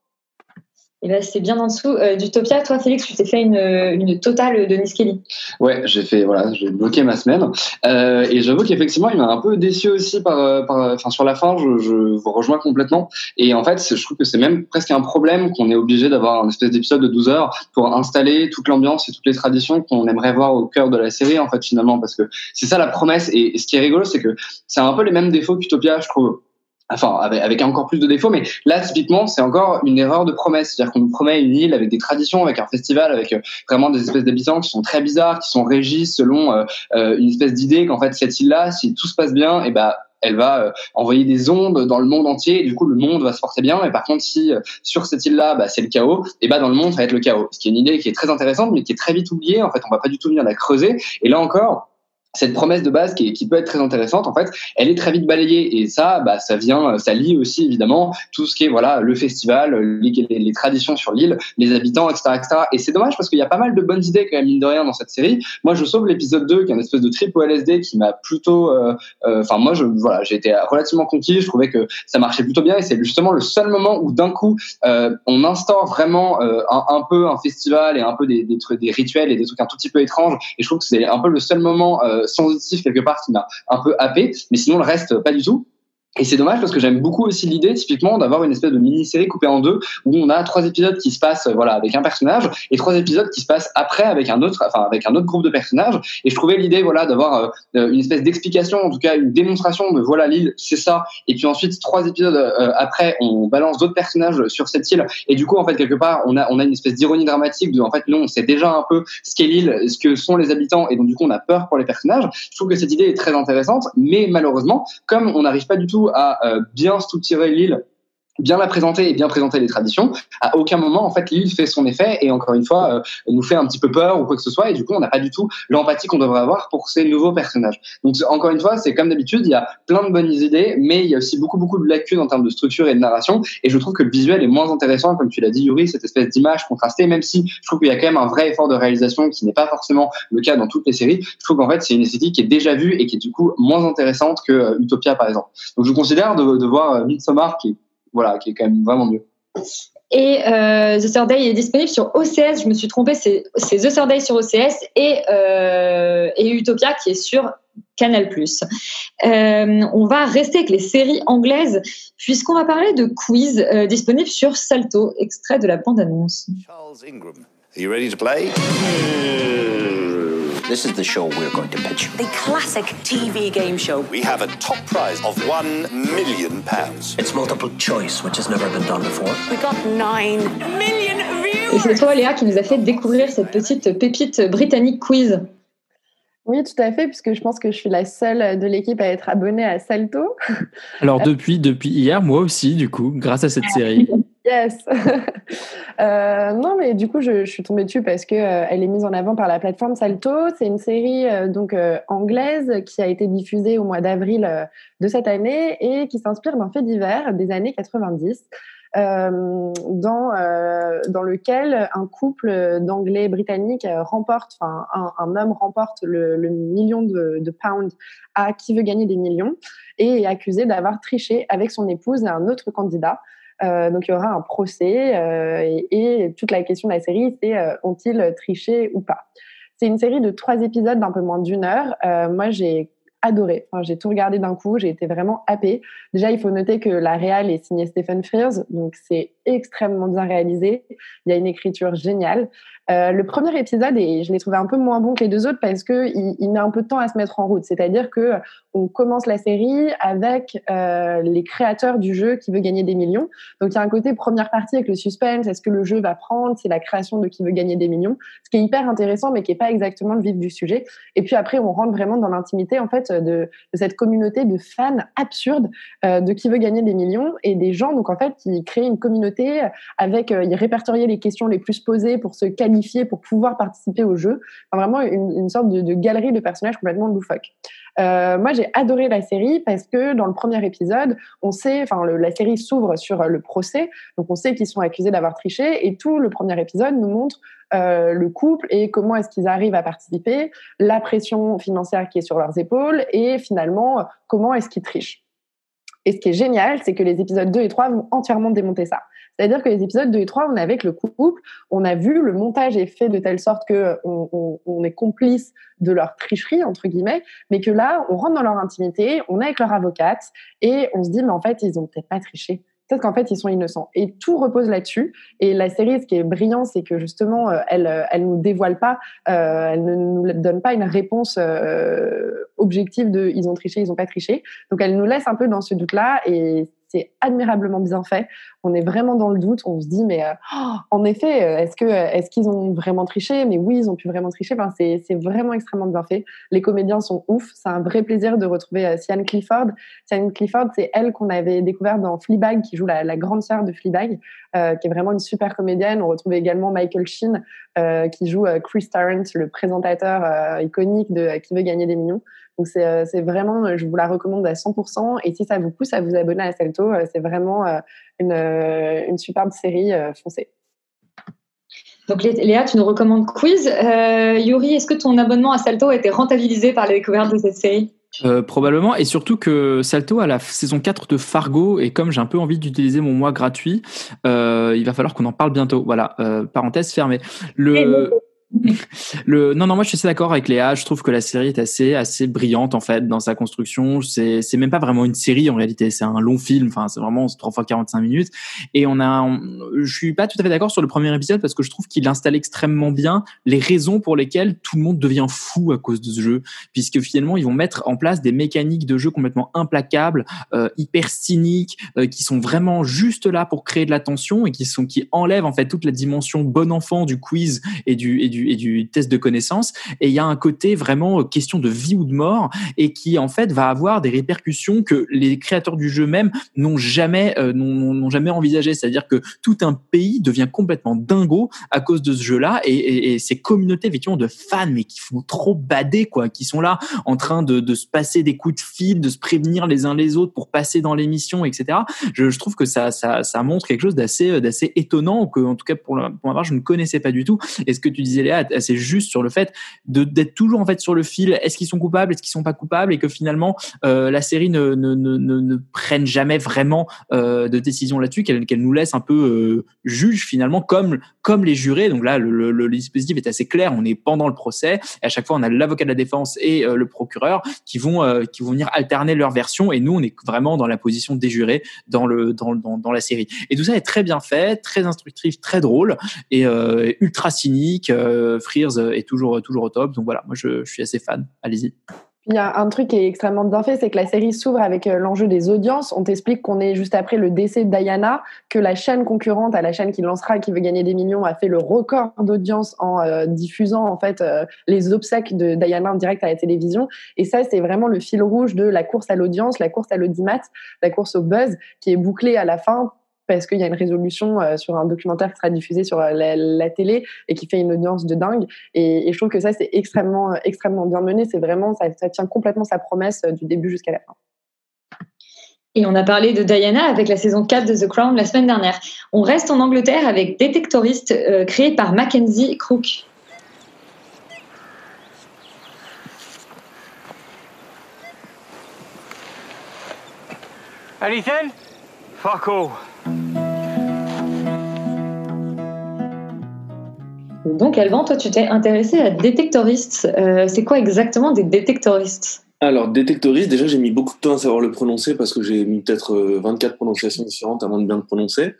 Et ben, c'est bien en dessous. Euh, d'Utopia, toi, Félix, tu t'es fait une, une totale de Nice Kelly. Ouais, j'ai fait voilà, j'ai bloqué ma semaine euh, et j'avoue qu'effectivement il m'a un peu déçu aussi par, euh, par enfin sur la fin, je, je vous rejoins complètement et en fait je trouve que c'est même presque un problème qu'on est obligé d'avoir un espèce d'épisode de 12 heures pour installer toute l'ambiance et toutes les traditions qu'on aimerait voir au cœur de la série en fait finalement parce que c'est ça la promesse et, et ce qui est rigolo c'est que c'est un peu les mêmes défauts qu'Utopia je trouve enfin avec, avec encore plus de défauts, mais là typiquement c'est encore une erreur de promesse, c'est-à-dire qu'on nous promet une île avec des traditions, avec un festival, avec euh, vraiment des espèces d'habitants qui sont très bizarres, qui sont régis selon euh, euh, une espèce d'idée qu'en fait cette île-là, si tout se passe bien, et ben elle va euh, envoyer des ondes dans le monde entier, et du coup le monde va se porter bien. Et par contre, si euh, sur cette île-là, bah, c'est le chaos, et bah dans le monde ça va être le chaos. Ce qui est une idée qui est très intéressante, mais qui est très vite oubliée. En fait, on va pas du tout venir la creuser. Et là encore, cette promesse de base qui, peut être très intéressante, en fait, elle est très vite balayée et ça, bah, ça vient, ça lie aussi évidemment tout ce qui est voilà le festival, les, les, traditions sur l'île, les habitants, etc., etc. Et c'est dommage parce qu'il y a pas mal de bonnes idées quand même mine de rien dans cette série. Moi, je sauve l'épisode 2 qui est une espèce de trip au LSD qui m'a plutôt, euh, euh, enfin moi, voilà, j'ai été relativement conquis. Je trouvais que ça marchait plutôt bien et c'est justement le seul moment où d'un coup euh, on instaure vraiment euh, un, un peu un festival et un peu des rituels et des trucs un tout petit peu étranges. Et je trouve que c'est un peu le seul moment sensitif quelque part qui m'a un peu happé, mais sinon le reste pas du tout. Et c'est dommage parce que j'aime beaucoup aussi l'idée, typiquement, d'avoir une espèce de mini-série coupée en deux où on a trois épisodes qui se passent, voilà, avec un personnage et trois épisodes qui se passent après avec un autre, enfin, avec un autre groupe de personnages. Et je trouvais l'idée, voilà, d'avoir euh, une espèce d'explication, en tout cas, une démonstration de voilà, l'île, c'est ça. Et puis ensuite, trois épisodes euh, après, on balance d'autres personnages sur cette île. Et du coup, en fait, quelque part, on a, on a une espèce d'ironie dramatique de, en fait, non, on sait déjà un peu ce qu'est l'île, ce que sont les habitants. Et donc, du coup, on a peur pour les personnages. Je trouve que cette idée est très intéressante. Mais malheureusement, comme on n'arrive pas du tout à euh, bien structurer l'île bien la présenter et bien présenter les traditions, à aucun moment en fait l'île fait son effet et encore une fois euh, nous fait un petit peu peur ou quoi que ce soit et du coup on n'a pas du tout l'empathie qu'on devrait avoir pour ces nouveaux personnages. Donc encore une fois c'est comme d'habitude il y a plein de bonnes idées mais il y a aussi beaucoup beaucoup de lacunes en termes de structure et de narration et je trouve que le visuel est moins intéressant comme tu l'as dit Yuri cette espèce d'image contrastée même si je trouve qu'il y a quand même un vrai effort de réalisation qui n'est pas forcément le cas dans toutes les séries. Je trouve qu'en fait c'est une esthétique qui est déjà vue et qui est du coup moins intéressante que euh, Utopia par exemple. Donc je considère de, de voir euh, Midsommar qui est voilà, qui est quand même vraiment mieux. Et euh, The Third Day est disponible sur OCS. Je me suis trompée, c'est The Third Day sur OCS et, euh, et Utopia qui est sur Canal+. Euh, on va rester avec les séries anglaises puisqu'on va parler de quiz euh, disponible sur Salto, extrait de la bande-annonce. Charles Ingram. Are you ready to play? This is the show we're going to pitch. The classic TV game show. We have a top prize of one million pounds. It's multiple choice, which has never been done before. We got nine million Et views. c'est toi Léa qui nous a fait découvrir cette petite pépite britannique quiz. Oui, tout à fait, puisque je pense que je suis la seule de l'équipe à être abonnée à Salto. Alors depuis, depuis hier, moi aussi, du coup, grâce à cette série. *laughs* Yes. *laughs* Euh, non, mais du coup, je, suis tombée dessus parce que euh, elle est mise en avant par la plateforme Salto. C'est une série euh, donc anglaise qui a été diffusée au mois d'avril de cette année et qui s'inspire d'un fait divers des années 90. euh, dans, dans lequel un couple d'anglais britanniques remporte, enfin un, homme remporte le, le million de, de pounds à qui veut gagner des millions et est accusé d'avoir triché avec son épouse et un autre candidat. Euh, donc il y aura un procès euh, et, toute la question de la série c'est euh, ont-ils triché ou pas? C'est une série de trois épisodes d'un peu moins d'une heure. Euh, moi j'ai adoré. Enfin, j'ai tout regardé d'un coup, j'ai été vraiment happée. Déjà, il faut noter que la réal est signée Stephen Frears, donc c'est extrêmement bien réalisé. Il y a une écriture géniale. Euh, le premier épisode, je l'ai trouvé un peu moins bon que les deux autres parce que il met un peu de temps à se mettre en route. C'est-à-dire que on commence la série avec euh, les créateurs du jeu qui veut gagner des millions. Donc il y a un côté première partie avec le suspense. Est-ce que le jeu va prendre? C'est la création de qui veut gagner des millions, ce qui est hyper intéressant, mais qui est pas exactement le vif du sujet. Et puis après, on rentre vraiment dans l'intimité en fait de, cette communauté de fans absurdes euh, de qui veut gagner des millions et des gens donc en fait qui créent une communauté avec euh, ils répertoriaient les questions les plus posées pour se qualifier pour pouvoir participer au jeu. Enfin, vraiment une, sorte de, galerie de personnages complètement loufoques. Euh, moi, j'ai adoré la série parce que dans le premier épisode, on sait, enfin, la série s'ouvre sur le procès, donc on sait qu'ils sont accusés d'avoir triché, et tout le premier épisode nous montre euh, le couple et comment est-ce qu'ils arrivent à participer, la pression financière qui est sur leurs épaules, et finalement, comment est-ce qu'ils trichent. Et ce qui est génial, c'est que les épisodes 2 et 3 vont entièrement démonter ça. C'est-à-dire que les épisodes 2 et 3, on est avec le couple, on a vu le montage est fait de telle sorte que on est complice de leur tricherie, entre guillemets, mais que là, on rentre dans leur intimité, on est avec leur avocate, et on se dit, mais en fait, ils ont peut-être pas triché. Peut-être qu'en fait, ils sont innocents. Et tout repose là-dessus. Et la série, ce qui est brillant, c'est que justement, euh, elle, euh, elle nous dévoile pas, euh, elle ne nous donne pas une réponse euh, objective de ils ont triché, ils ont pas triché. Donc, elle nous laisse un peu dans ce doute-là, et c'est admirablement bien fait. On est vraiment dans le doute. On se dit, mais euh, oh, en effet, euh, est-ce que est-ce qu'ils ont vraiment triché? Mais oui, ils ont pu vraiment tricher. Enfin, c'est c'est vraiment extrêmement bien fait. Les comédiens sont ouf. C'est un vrai plaisir de retrouver euh, Sian Clifford. Sian Clifford, c'est elle qu'on avait découvert dans Fleabag, qui joue la, grande sœur de Fleabag, euh, qui est vraiment une super comédienne. On retrouve également Michael Sheen, euh, qui joue euh, Chris Tarrant, le présentateur euh, iconique de euh, Qui veut gagner des millions. Donc c'est euh, c'est vraiment, euh, je vous la recommande à 100%. Et si ça vous pousse à vous abonner à Salto, euh, c'est vraiment euh, une, euh, une superbe série. euh, foncée. Donc Lé- Léa, tu nous recommandes quiz. Euh, Yuri, est-ce que ton abonnement à Salto a été rentabilisé par la découverte de cette série? Euh, probablement, et surtout que Salto a la saison 4 de Fargo, et comme j'ai un peu envie d'utiliser mon mois gratuit, euh, il va falloir qu'on en parle bientôt. Voilà, euh, parenthèse fermée. Le... *laughs* Le, non, non, moi je suis assez d'accord avec Léa. Je trouve que la série est assez, assez brillante en fait dans sa construction. C'est, c'est même pas vraiment une série en réalité. C'est un long film. Enfin, c'est vraiment 3 fois 45 minutes. Et on a, je suis pas tout à fait d'accord sur le premier épisode parce que je trouve qu'il installe extrêmement bien les raisons pour lesquelles tout le monde devient fou à cause de ce jeu, puisque finalement ils vont mettre en place des mécaniques de jeu complètement implacables, euh, hyper cyniques, euh, qui sont vraiment juste là pour créer de la tension et qui sont qui enlèvent en fait toute la dimension bon enfant du quiz et du et du et du test de connaissance. Et il y a un côté vraiment euh, question de vie ou de mort et qui en fait va avoir des répercussions que les créateurs du jeu même n'ont jamais euh, n'ont jamais envisagé. C'est-à-dire que tout un pays devient complètement dingo à cause de ce jeu-là et, ces communautés effectivement de fans mais qui font trop bader quoi, qui sont là en train de, se passer des coups de fil, de se prévenir les uns les autres pour passer dans l'émission, etc. Je, trouve que ça, ça, montre quelque chose d'assez, d'assez étonnant que, en tout cas pour, pour ma part, je ne connaissais pas du tout. Et ce que tu disais Léa, c'est juste sur le fait d'être toujours en fait sur le fil. Est-ce qu'ils sont coupables, est-ce qu'ils sont pas coupables, et que finalement euh, la série ne, ne, ne, ne, ne prenne jamais vraiment euh, de décision là-dessus, qu'elle nous laisse un peu euh, juge finalement comme comme les jurés. Donc là, le, dispositif est assez clair. On est pendant le procès. Et à chaque fois, on a l'avocat de la défense et euh, le procureur qui vont qui vont venir alterner leur version. Et nous, on est vraiment dans la position des jurés dans le dans, la série. Et tout ça est très bien fait, très instructif, très drôle et ultra cynique. Frears est toujours toujours au top. Donc voilà, moi je, suis assez fan. Allez-y. Il y a un truc qui est extrêmement bien fait, c'est que la série s'ouvre avec euh, l'enjeu des audiences. On t'explique qu'on est juste après le décès de Diana, que la chaîne concurrente à la chaîne qui lancera, qui veut gagner des millions, a fait le record d'audience en euh, diffusant en fait euh, les obsèques de Diana en direct à la télévision. Et ça, c'est vraiment le fil rouge de la course à l'audience, la course à l'audimat, la course au buzz, qui est bouclée à la fin parce qu'il y a une résolution euh, sur un documentaire qui sera diffusé sur euh, la, la télé et qui fait une audience de dingue. Et, et je trouve que ça, c'est extrêmement, euh, extrêmement bien mené. C'est vraiment, ça, ça tient complètement sa promesse euh, du début jusqu'à la fin. Et on a parlé de Diana avec la saison 4 de The Crown la semaine dernière. On reste en Angleterre avec Détectoriste, euh, créé par Mackenzie Crook. Anything? Fuck all. Donc, Alban, toi, tu t'es intéressé à Détectoriste. Euh, c'est quoi exactement des détectoristes? Alors, détectoriste, déjà, j'ai mis beaucoup de temps à savoir le prononcer parce que j'ai mis peut-être euh, 24 prononciations différentes avant de bien le prononcer.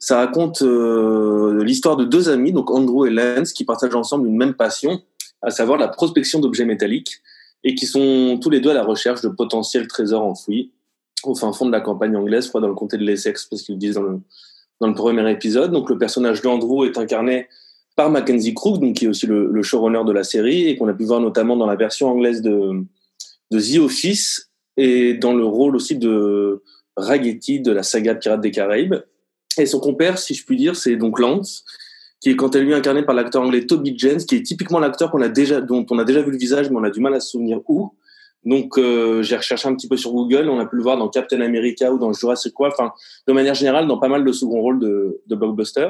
Ça raconte euh, l'histoire de deux amis, donc Andrew et Lance, qui partagent ensemble une même passion, à savoir la prospection d'objets métalliques, et qui sont tous les deux à la recherche de potentiels trésors enfouis au fin fond de la campagne anglaise, je crois dans le comté de l'Essex, parce qu'ils le disent dans le premier épisode. Donc, le personnage d'Andrew est incarné par Mackenzie Crook, donc qui est aussi le, showrunner de la série et qu'on a pu voir notamment dans la version anglaise de, de The Office et dans le rôle aussi de Raggedy de la saga Pirates des Caraïbes. Et son compère, si je puis dire, c'est donc Lance, qui est quant à lui incarné par l'acteur anglais Toby James, qui est typiquement l'acteur qu'on a déjà, dont on a déjà vu le visage, mais on a du mal à se souvenir où. Donc euh, j'ai recherché un petit peu sur Google, on a pu le voir dans Captain America ou dans Jurassic World, enfin de manière générale dans pas mal de second rôles de, de blockbuster.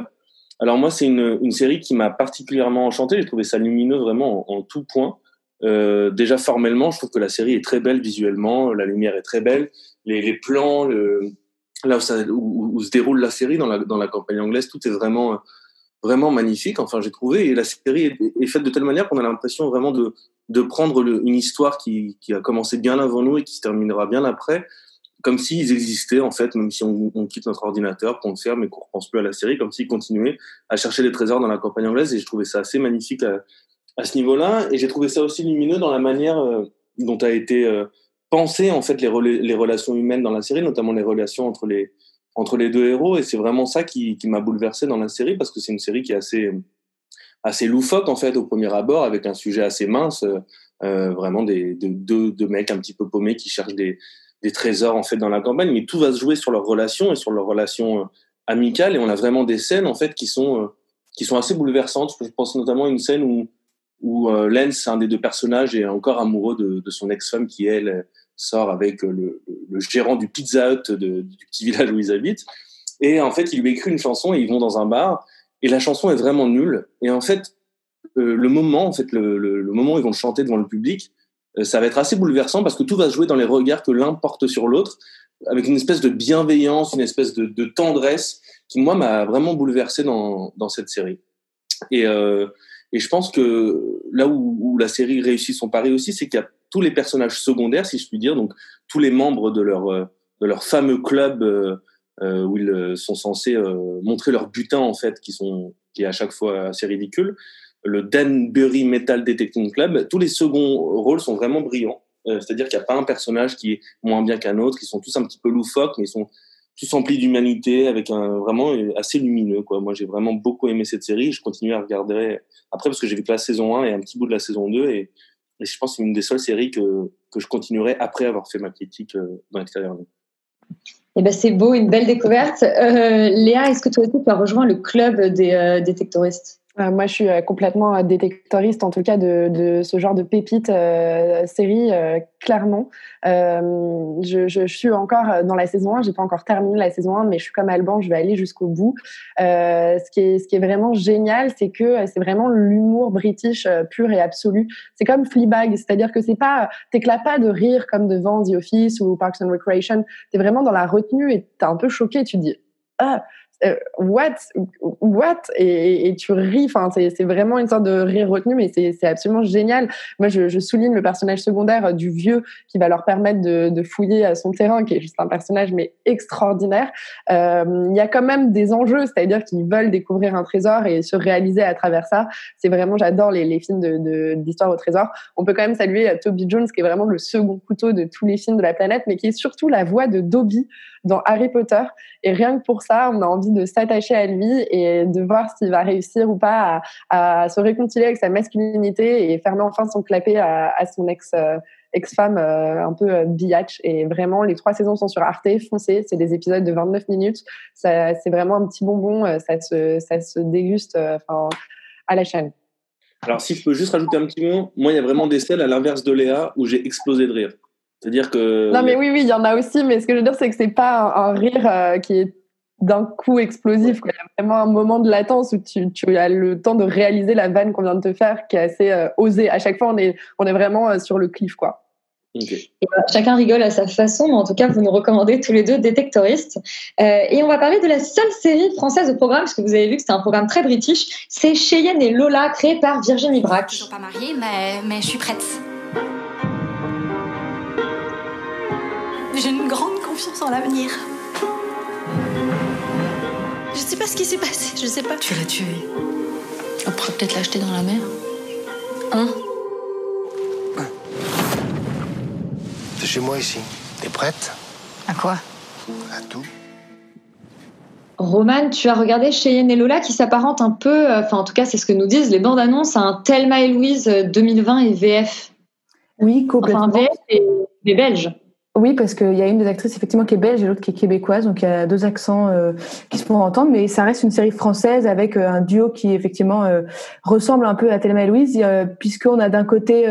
Alors moi c'est une, série qui m'a particulièrement enchanté, j'ai trouvé ça lumineux vraiment en, tout point. Euh, déjà formellement, je trouve que la série est très belle visuellement, la lumière est très belle, les, plans, là où, se déroule la série dans la, campagne anglaise, tout est vraiment vraiment magnifique. Enfin, j'ai trouvé et la série est, faite de telle manière qu'on a l'impression vraiment de de prendre une histoire qui, qui a commencé bien avant nous et qui se terminera bien après, comme s'ils existaient en fait, même si on, quitte notre ordinateur, qu'on le ferme et qu'on repense plus à la série, comme s'ils continuaient à chercher des trésors dans la campagne anglaise. Et je trouvais ça assez magnifique à, ce niveau-là. Et j'ai trouvé ça aussi lumineux dans la manière euh, dont a été euh, pensé en fait les, relations humaines dans la série, notamment les relations entre les entre les deux héros. Et c'est vraiment ça qui, m'a bouleversé dans la série parce que c'est une série qui est assez assez loufoque en fait au premier abord avec un sujet assez mince euh, vraiment des deux de, de mecs un petit peu paumés qui cherchent des, des trésors en fait dans la campagne mais tout va se jouer sur leurs relations et sur leurs relations euh, amicales. Et on a vraiment des scènes en fait qui sont euh, qui sont assez bouleversantes. Je pense notamment à une scène où où euh, Lance un des deux personnages est encore amoureux de, de son ex-femme qui elle sort avec le, gérant du Pizza Hut du petit village où ils habitent. Et en fait il lui écrit une chanson et ils vont dans un bar. Et la chanson est vraiment nulle. Et en fait, le moment, en fait, le, moment où ils vont le chanter devant le public, ça va être assez bouleversant parce que tout va se jouer dans les regards que l'un porte sur l'autre, avec une espèce de bienveillance, une espèce de, de tendresse qui, moi, m'a vraiment bouleversé dans, dans cette série. Et, euh, Et je pense que là où, où la série réussit son pari aussi, c'est qu'il y a tous les personnages secondaires, si je puis dire, donc tous les membres de leur euh, de leur fameux club euh, euh, où ils euh, sont censés euh, montrer leur butin en fait, qui sont qui est à chaque fois assez ridicule. Le Danbury Metal Detecting Club, tous les seconds rôles sont vraiment brillants. Euh, C'est-à-dire qu'il n'y a pas un personnage qui est moins bien qu'un autre. Ils sont tous un petit peu loufoques, mais ils sont tous emplis d'humanité, avec un vraiment assez lumineux. Moi, j'ai vraiment beaucoup aimé cette série. Je continue à regarder après parce que j'ai vu que la saison 1 et un petit bout de la saison 2 et, je pense que c'est une des seules séries que, que je continuerai après avoir fait ma critique euh, dans l'extérieur. Eh ben, c'est beau, une belle découverte. Euh, Léa, est-ce que toi aussi tu as rejoint le club des euh, détectoristes Euh, moi, je suis euh, complètement euh, détectoriste, en tout cas, de, de ce genre de pépite euh, série, euh, clairement. Euh, je, je, je suis encore dans la saison 1, j'ai pas encore terminé la saison 1, mais je suis comme Alban, je vais aller jusqu'au bout. Euh, ce, qui est, ce qui est vraiment génial, c'est que euh, c'est vraiment l'humour british euh, pur et absolu. C'est comme Fleabag, c'est-à-dire que c'est pas, t'éclates pas de rire comme devant The Office ou Parks and Recreation. T'es vraiment dans la retenue et t'es un peu choqué, tu te dis, ah, euh, what what? Et, tu ris. Enfin c'est vraiment une sorte de rire retenu mais c'est absolument génial. Moi je, souligne le personnage secondaire euh, du vieux qui va leur permettre de, fouiller à son terrain qui est juste un personnage mais extraordinaire. Euh, il y a quand même des enjeux c'est-à-dire qu'ils veulent découvrir un trésor et se réaliser à travers ça. C'est vraiment j'adore les, films d'histoire au trésor. On peut quand même saluer euh, Toby Jones qui est vraiment le second couteau de tous les films de la planète mais qui est surtout la voix de Dobby dans Harry Potter. Et rien que pour ça on a envie de s'attacher à lui et de voir s'il va réussir ou pas à, se réconcilier avec sa masculinité et fermer enfin son clapet à, son ex euh, ex-femme euh, un peu euh, biatch. Et vraiment les trois saisons sont sur Arte foncez c'est des épisodes de 29 minutes. Ça c'est vraiment un petit bonbon euh, ça se ça se déguste à la chaîne. Alors, si je peux juste rajouter un petit mot, moi, il y a vraiment des scènes à l'inverse de Léa où j'ai explosé de rire. C'est-à-dire que. Non, mais oui, oui, il y en a aussi, mais ce que je veux dire, c'est que c'est pas un, un rire euh, qui est d'un coup explosif. quoi. Il y a vraiment un moment de latence où tu, tu as le temps de réaliser la vanne qu'on vient de te faire, qui est assez euh, osée. À chaque fois, on est, on est vraiment euh, sur le cliff, quoi. Voilà, chacun rigole à sa façon, mais en tout cas, vous nous recommandez tous les deux Détectoristes. Euh, et on va parler de la seule série française au programme, parce que vous avez vu que c'était un programme très british. C'est Cheyenne et Lola, créé par Virginie Brac. Toujours pas mariée, mais, mais je suis prête. J'ai une grande confiance en l'avenir. Je sais pas ce qui s'est passé, je sais pas. Tu l'as tué. On pourrait peut-être l'acheter dans la mer. Hein? C'est chez moi ici. T'es prête? À quoi? À tout. Roman, tu as regardé Cheyenne et Lola qui s'apparente un peu, euh, enfin en tout cas c'est ce que nous disent les bandes annonces à un Thelma et Louise euh, 2020 et VF. Oui, complètement. Enfin VF et les Belges. Oui, parce qu'il y a une des actrices effectivement qui est belge et l'autre qui est québécoise, donc il y a deux accents euh, qui se font entendre, mais ça reste une série française avec euh, un duo qui effectivement euh, ressemble un peu à Thelma et Louise, puisqu'on a d'un côté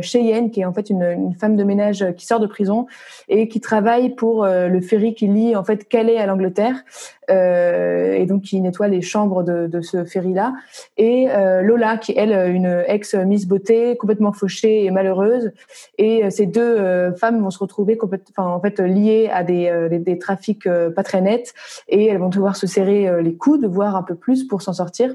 Cheyenne, qui est en fait une, une femme de ménage qui sort de prison et qui travaille pour le ferry qui lie en fait Calais à l'Angleterre, et donc qui nettoie les chambres de, ce ferry-là, et euh, Lola, qui est elle une ex-Miss Beauté, complètement fauchée et malheureuse, et euh, ces deux euh, femmes vont se retrouver en fait liées à des, euh, des, trafics euh, pas très nets, et elles vont devoir se serrer euh, les coudes, voire un peu plus pour s'en sortir.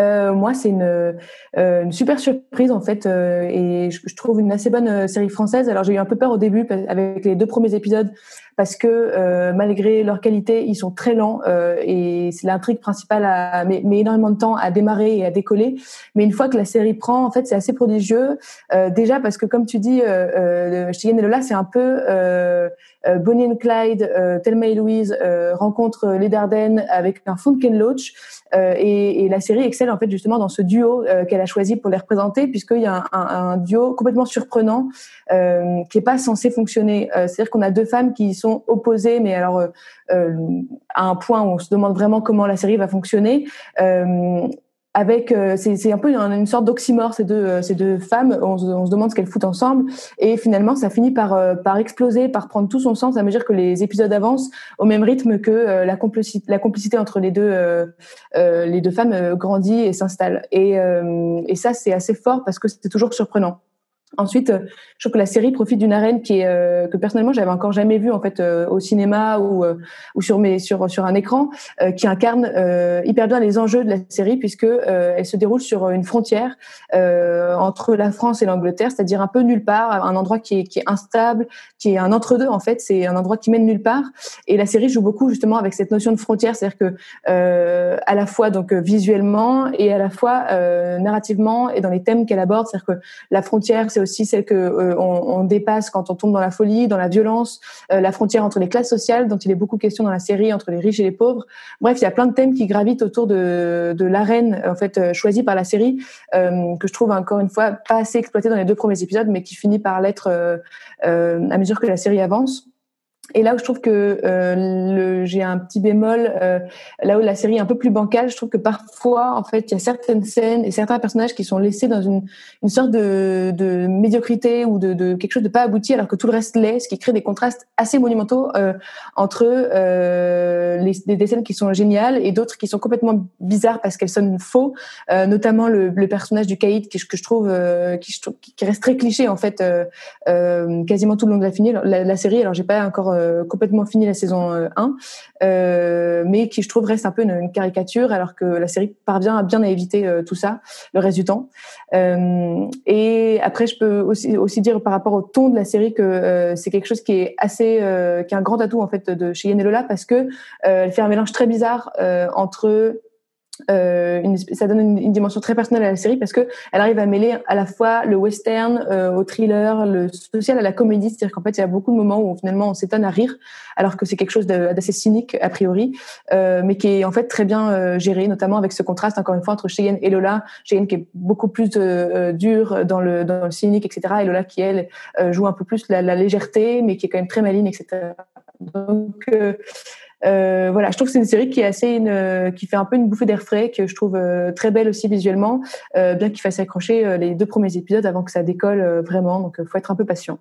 Euh, moi, c'est une, euh, super surprise en fait, euh, et je, trouve une assez bonne euh, série française. Alors j'ai eu un peu peur au début avec les deux premiers épisodes parce que euh, malgré leur qualité, ils sont très lents euh, et c'est l'intrigue principale à met, énormément de temps à démarrer et à décoller. Mais une fois que la série prend, en fait, c'est assez prodigieux. Euh, déjà parce que comme tu dis, euh, euh, Cheyenne et Lola, c'est un peu euh, euh, Bonnie and Clyde, Thelma et Louise rencontrent les Dardennes avec un fond Ken Loach. Et, et la série excelle en fait justement dans ce duo qu'elle a choisi pour les représenter, puisqu'il y a un, un, un duo complètement surprenant qui est pas censé fonctionner. C'est-à-dire qu'on a deux femmes qui sont opposées, mais alors euh, euh, à un point où on se demande vraiment comment la série va fonctionner. Euh, avec c'est un peu une, sorte d'oxymore ces deux ces deux femmes. On se, demande ce qu'elles foutent ensemble. Et finalement ça finit par par exploser par prendre tout son sens à mesure que les épisodes avancent au même rythme que la complicité entre les deux les deux femmes grandit et s'installe. Et et ça c'est assez fort parce que c'est toujours surprenant Ensuite, euh, je trouve que la série profite d'une arène qui est euh, que personnellement j'avais encore jamais vue en fait euh, au cinéma ou ou sur mes sur sur un écran qui incarne hyper bien les enjeux de la série puisque elle se déroule sur une frontière entre la France et l'Angleterre, c'est-à-dire un peu nulle part, un endroit qui est qui est instable, qui est un entre-deux en fait, c'est un endroit qui mène nulle part. Et la série joue beaucoup justement avec cette notion de frontière, c'est-à-dire que à la fois donc visuellement et à la fois narrativement et dans les thèmes qu'elle aborde, c'est-à-dire que la frontière c'est aussi celle que euh, on, on, dépasse quand on tombe dans la folie, dans la violence, euh, la frontière entre les classes sociales, dont il est beaucoup question dans la série, entre les riches et les pauvres. Bref, il y a plein de thèmes qui gravitent autour de, de l'arène en fait euh, choisie par la série, que je trouve encore une fois pas assez exploité dans les deux premiers épisodes, mais qui finit par l'être à mesure que la série avance. Et là où je trouve que euh, j'ai un petit bémol, euh, là où la série est un peu plus bancale, je trouve que parfois, en fait, il y a certaines scènes et certains personnages qui sont laissés dans une, une sorte de, de médiocrité ou de, de, quelque chose de pas abouti, alors que tout le reste l'est, ce qui crée des contrastes assez monumentaux euh, entre euh, les, des, scènes qui sont géniales et d'autres qui sont complètement bizarres parce qu'elles sonnent faux, euh, notamment le, le, personnage du caïd qui, que je trouve euh, qui, qui, reste très cliché en fait, quasiment tout le long de la, la, la série. Alors j'ai pas encore euh, complètement fini la saison 1, euh, euh, mais qui je trouve reste un peu une, caricature, alors que la série parvient à bien à éviter tout ça le reste du temps. et après, je peux aussi, dire par rapport au ton de la série que c'est quelque chose qui est assez, qui est un grand atout en fait de chez Yen et Lola parce que elle fait un mélange très bizarre entre euh, une, ça donne une, une, dimension très personnelle à la série parce que elle arrive à mêler à la fois le western euh, au thriller, le social à la comédie, c'est-à-dire qu'en fait il y a beaucoup de moments où finalement on s'étonne à rire alors que c'est quelque chose d'assez cynique a priori, euh, mais qui est en fait très bien euh, géré, notamment avec ce contraste encore une fois entre Cheyenne et Lola, Cheyenne qui est beaucoup plus euh, dur dans le dans le cynique etc et Lola qui elle joue un peu plus la, la, légèreté mais qui est quand même très maligne etc. Donc euh, voilà, je trouve que c'est une série qui est assez une, euh, qui fait un peu une bouffée d'air frais, que je trouve euh, très belle aussi visuellement, euh, bien qu'il fasse accrocher les deux premiers épisodes avant que ça décolle vraiment. Donc, il faut être un peu patient.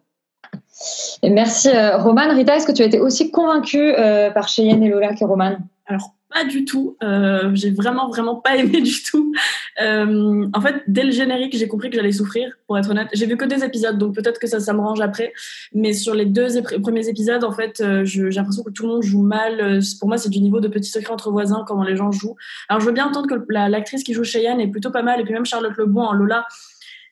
Et merci, Roman. Rita, est-ce que tu as été aussi convaincue par Cheyenne et Lola que Roman? Alors, pas du tout. Euh, j'ai vraiment, vraiment pas *laughs* aimé du tout. Euh, en fait, dès le générique, j'ai compris que j'allais souffrir, pour être honnête. J'ai vu que des épisodes, donc peut-être que ça, ça me range après. Mais sur les deux premiers épisodes, en fait, euh, j'ai l'impression que tout le monde joue mal. Pour moi, c'est du niveau de petit secret entre voisins, comment les gens jouent. Alors, je veux bien entendre que l'actrice qui joue Cheyenne est plutôt pas mal, et puis même Charlotte Lebon en Lola,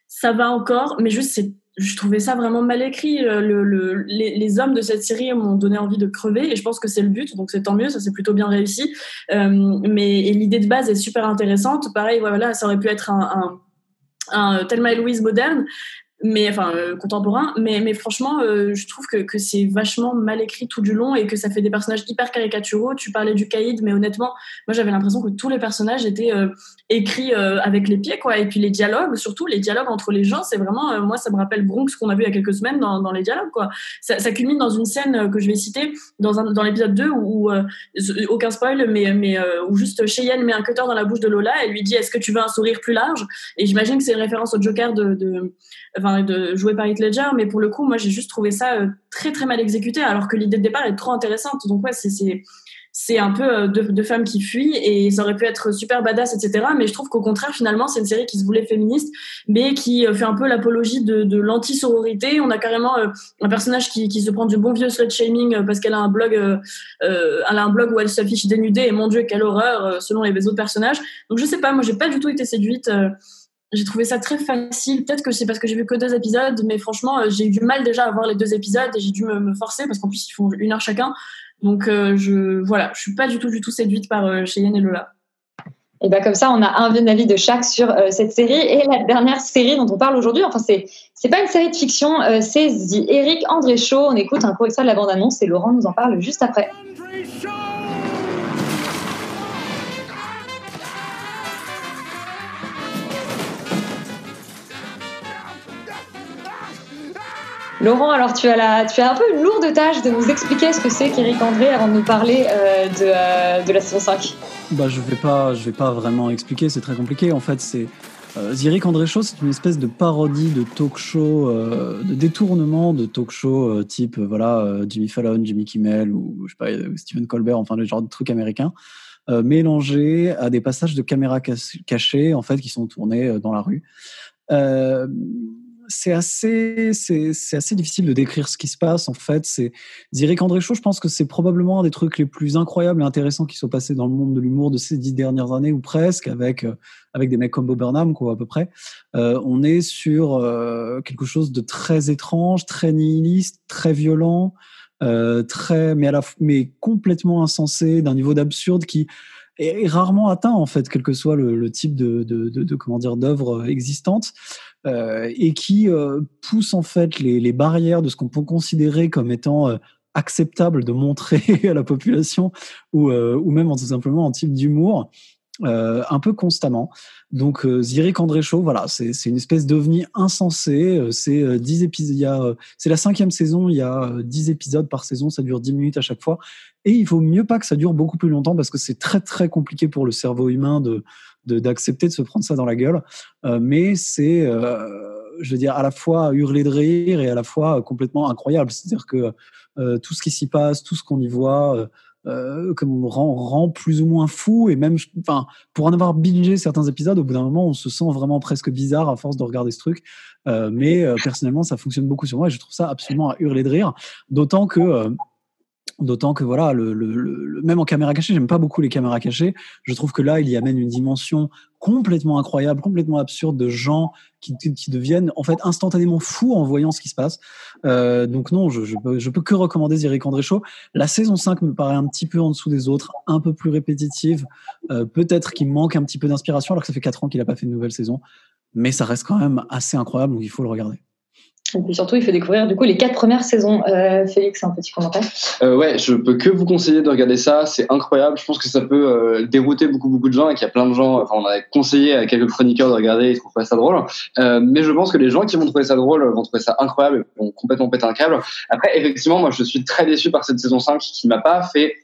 ça va encore, mais juste, c'est je trouvais ça vraiment mal écrit. Euh, le, le, les, hommes de cette série m'ont donné envie de crever et je pense que c'est le but, donc c'est tant mieux, ça c'est plutôt bien réussi. Euh, mais l'idée de base est super intéressante. Pareil, voilà, ça aurait pu être un, un, un et Louise moderne, mais enfin euh, contemporain mais franchement je trouve que, que c'est vachement mal écrit tout du long et que ça fait des personnages hyper caricaturaux tu parlais du caïd mais honnêtement moi j'avais l'impression que tous les personnages étaient euh, écrits avec les pieds quoi. Et puis les dialogues surtout les dialogues entre les gens c'est vraiment moi ça me rappelle Bronx qu'on a vu il y a quelques semaines dans, dans les dialogues quoi. Ça, culmine dans une scène que je vais citer dans dans l'épisode 2 où, aucun spoil mais mais où juste Cheyenne met un cutter dans la bouche de Lola et lui dit est-ce que tu veux un sourire plus large? Et j'imagine que c'est une référence au Joker de, de enfin de jouer par Heath Ledger mais pour le coup moi j'ai juste trouvé ça euh, très très mal exécuté alors que l'idée de départ est trop intéressante. Donc ouais c'est c'est un peu euh, deux, de femmes qui fuient et ça aurait pu être super badass etc mais je trouve qu'au contraire finalement c'est une série qui se voulait féministe mais qui euh, fait un peu l'apologie de, de l'anti-sororité on a carrément un personnage qui, se prend du bon vieux slut shaming parce qu'elle a un blog euh, a un blog où elle s'affiche dénudée et mon dieu quelle horreur selon les autres personnages donc je sais pas moi j'ai pas du tout été séduite j'ai trouvé ça très facile. Peut-être que c'est parce que j'ai vu que deux épisodes, mais franchement, euh, j'ai eu du mal déjà à voir les deux épisodes et j'ai dû me, forcer parce qu'en plus ils font une heure chacun. Donc euh, je voilà, je suis pas du tout du tout séduite par euh, Cheyenne et Lola. Et bien comme ça, on a un avis de chaque sur cette série. Et la dernière série dont on parle aujourd'hui, enfin c'est c'est pas une série de fiction, c'est Eric André Show. On écoute un court de la bande-annonce et Laurent nous en parle juste après. Laurent, alors tu as, un peu une lourde tâche de nous expliquer ce que c'est qu'Éric André avant de nous parler euh, de, euh, de, la saison 5. Bah, je ne vais, pas, je vais pas vraiment expliquer, c'est très compliqué. En fait, c'est. Euh, The André Show, c'est une espèce de parodie de talk show, euh, de détournement de talk show type voilà Jimmy Fallon, Jimmy Kimmel ou je sais pas, Stephen Colbert, enfin le genre de trucs américains, mélangés à des passages de caméras cachées en fait qui sont tournés dans la rue. C'est assez, c'est, assez difficile de décrire ce qui se passe. En fait, c'est Ziric André Chaud. Je pense que c'est probablement un des trucs les plus incroyables et intéressants qui sont passés dans le monde de l'humour de ces dix dernières années ou presque, avec euh, avec des mecs comme Bob Burnham, quoi, à peu près. Euh, on est sur euh, quelque chose de très étrange, très nihiliste, très violent, euh, très, mais à la, mais complètement insensé, d'un niveau d'absurde qui est rarement atteint en fait, quel que soit le, le type de, de, de, de comment dire d'œuvre existante, euh, et qui euh, pousse en fait les, les barrières de ce qu'on peut considérer comme étant euh, acceptable de montrer *laughs* à la population, ou, euh, ou même tout simplement en type d'humour. euh, un peu constamment. Donc euh, Ziric André Chaud, voilà, c'est une espèce d'ovni insensé. euh, C'est euh, 10 épisodes, euh, c'est la cinquième saison, il y a euh, 10 épisodes par saison, ça dure 10 minutes à chaque fois. Et il vaut mieux pas que ça dure beaucoup plus longtemps parce que c'est très très compliqué pour le cerveau humain de- d'accepter de, se prendre ça dans la gueule. Euh, mais c'est, euh, je veux dire, à la fois hurler de rire et à la fois complètement incroyable. C'est-à-dire que euh, tout ce qui s'y passe, tout ce qu'on y voit, euh, comme on rend, rend plus ou moins fou et même, enfin, pour en avoir bingé certains épisodes, au bout d'un moment, on se sent vraiment presque bizarre à force de regarder ce truc. Mais personnellement, ça fonctionne beaucoup sur moi et je trouve ça absolument à hurler de rire. D'autant que D'autant que voilà, le, le, le- même en caméra cachée, j'aime pas beaucoup les caméras cachées. Je trouve que là, il y amène une dimension complètement incroyable, complètement absurde de gens qui, qui deviennent en fait instantanément fous en voyant ce qui se passe. Euh, donc non, je, je, peux, je peux que recommander Ziric André Chaud. La saison 5 me paraît un petit peu en dessous des autres, un peu plus répétitive. Euh, Peut-être qu'il manque un petit peu d'inspiration, alors que ça fait 4 ans qu'il a pas fait de nouvelle saison. Mais ça reste quand même assez incroyable, donc il faut le regarder. Et puis surtout, il fait découvrir du coup les quatre premières saisons. Euh, Félix, un petit commentaire. Euh, ouais, je peux que vous conseiller de regarder ça. C'est incroyable. Je pense que ça peut euh, dérouter beaucoup beaucoup de gens et qu'il y a plein de gens. Enfin, on a conseillé à quelques chroniqueurs de regarder. Ils trouvent pas ça drôle. Euh, mais je pense que les gens qui vont trouver ça drôle vont trouver ça incroyable et vont complètement péter un câble. Après, effectivement, moi, je suis très déçu par cette saison 5 qui m'a pas fait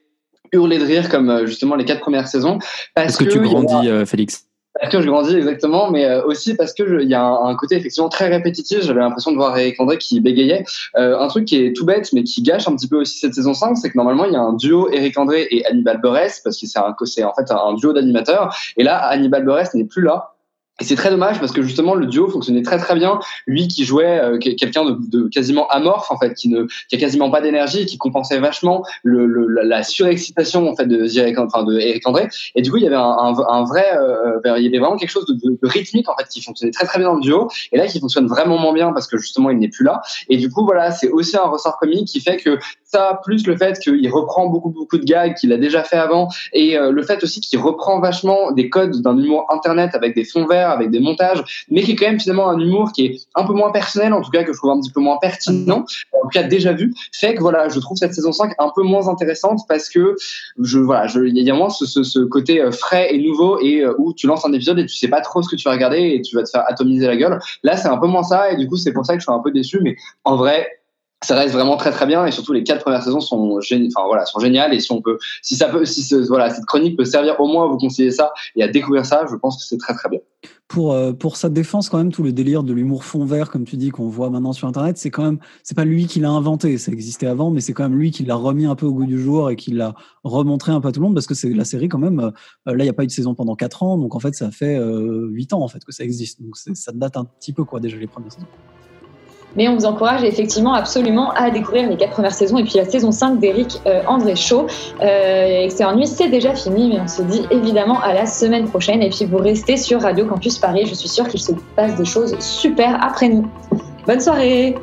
hurler de rire comme justement les quatre premières saisons. Parce Est-ce que, tu a- grandis, euh, Félix? Parce que je grandis exactement, mais euh, aussi parce que il y a un, côté effectivement très répétitif. J'avais l'impression de voir Eric André qui bégayait. Euh, un truc qui est tout bête, mais qui gâche un petit peu aussi cette saison 5, c'est que normalement il y a un duo Eric André et Hannibal Buress, parce que c'est en fait un duo d'animateurs. Et là, Hannibal Buress n'est plus là. Et c'est très dommage parce que justement le duo fonctionnait très très bien. Lui qui jouait euh, que- quelqu'un de, de quasiment amorphe en fait, qui ne qui a quasiment pas d'énergie, qui compensait vachement le, le- la, surexcitation en fait de Eric, enfin de Eric André. Et du coup il y avait un, un, un vrai, euh, il y avait vraiment quelque chose de rythmique en fait qui fonctionnait très très bien dans le duo. Et là qui fonctionne vraiment moins bien parce que justement il n'est plus là. Et du coup voilà c'est aussi un ressort comique qui fait que ça plus le fait qu'il reprend beaucoup beaucoup de gags qu'il a déjà fait avant et euh, le fait aussi qu'il reprend vachement des codes d'un humour internet avec des fonds verts, avec des montages, mais qui est quand même finalement un humour qui est un peu moins personnel, en tout cas que je trouve un petit peu moins pertinent, en tout cas déjà vu, fait que voilà, je trouve cette saison 5 un peu moins intéressante parce que je voilà, il y a moins ce, ce, ce côté euh, frais et nouveau et euh, où tu lances un épisode et tu sais pas trop ce que tu vas regarder et tu vas te faire atomiser la gueule. Là, c'est un peu moins ça et du coup, c'est pour ça que je suis un peu déçu, mais en vrai, ça reste vraiment très très bien. Et surtout les quatre premières saisons sont géniales enfin voilà sont géniales. Et si on peut si ça peut si voilà cette chronique peut servir au moins à vous conseiller ça et à découvrir ça je pense que c'est très très bien. Pour euh, pour sa défense quand même tout le délire de l'humour fond vert comme tu dis qu'on voit maintenant sur internet c'est quand même c'est pas lui qui l'a inventé. Ça existait avant mais c'est quand même lui qui l'a remis un peu au goût du jour et qui l'a remontré un peu à tout le monde parce que c'est la série quand même euh, là il y a pas eu de saison pendant quatre ans. Donc en fait ça fait euh, huit ans en fait que ça existe. Donc ça date un petit peu quoi déjà les premières saisons Mais on vous encourage effectivement absolument à découvrir les quatre premières saisons et puis la saison 5 d'Eric euh, André Chaud. Euh, Excellent Nuit, c'est déjà fini, mais on se dit évidemment à la semaine prochaine. Et puis vous restez sur Radio Campus Paris. Je suis sûre qu'il se passe des choses super après nous. Bonne soirée!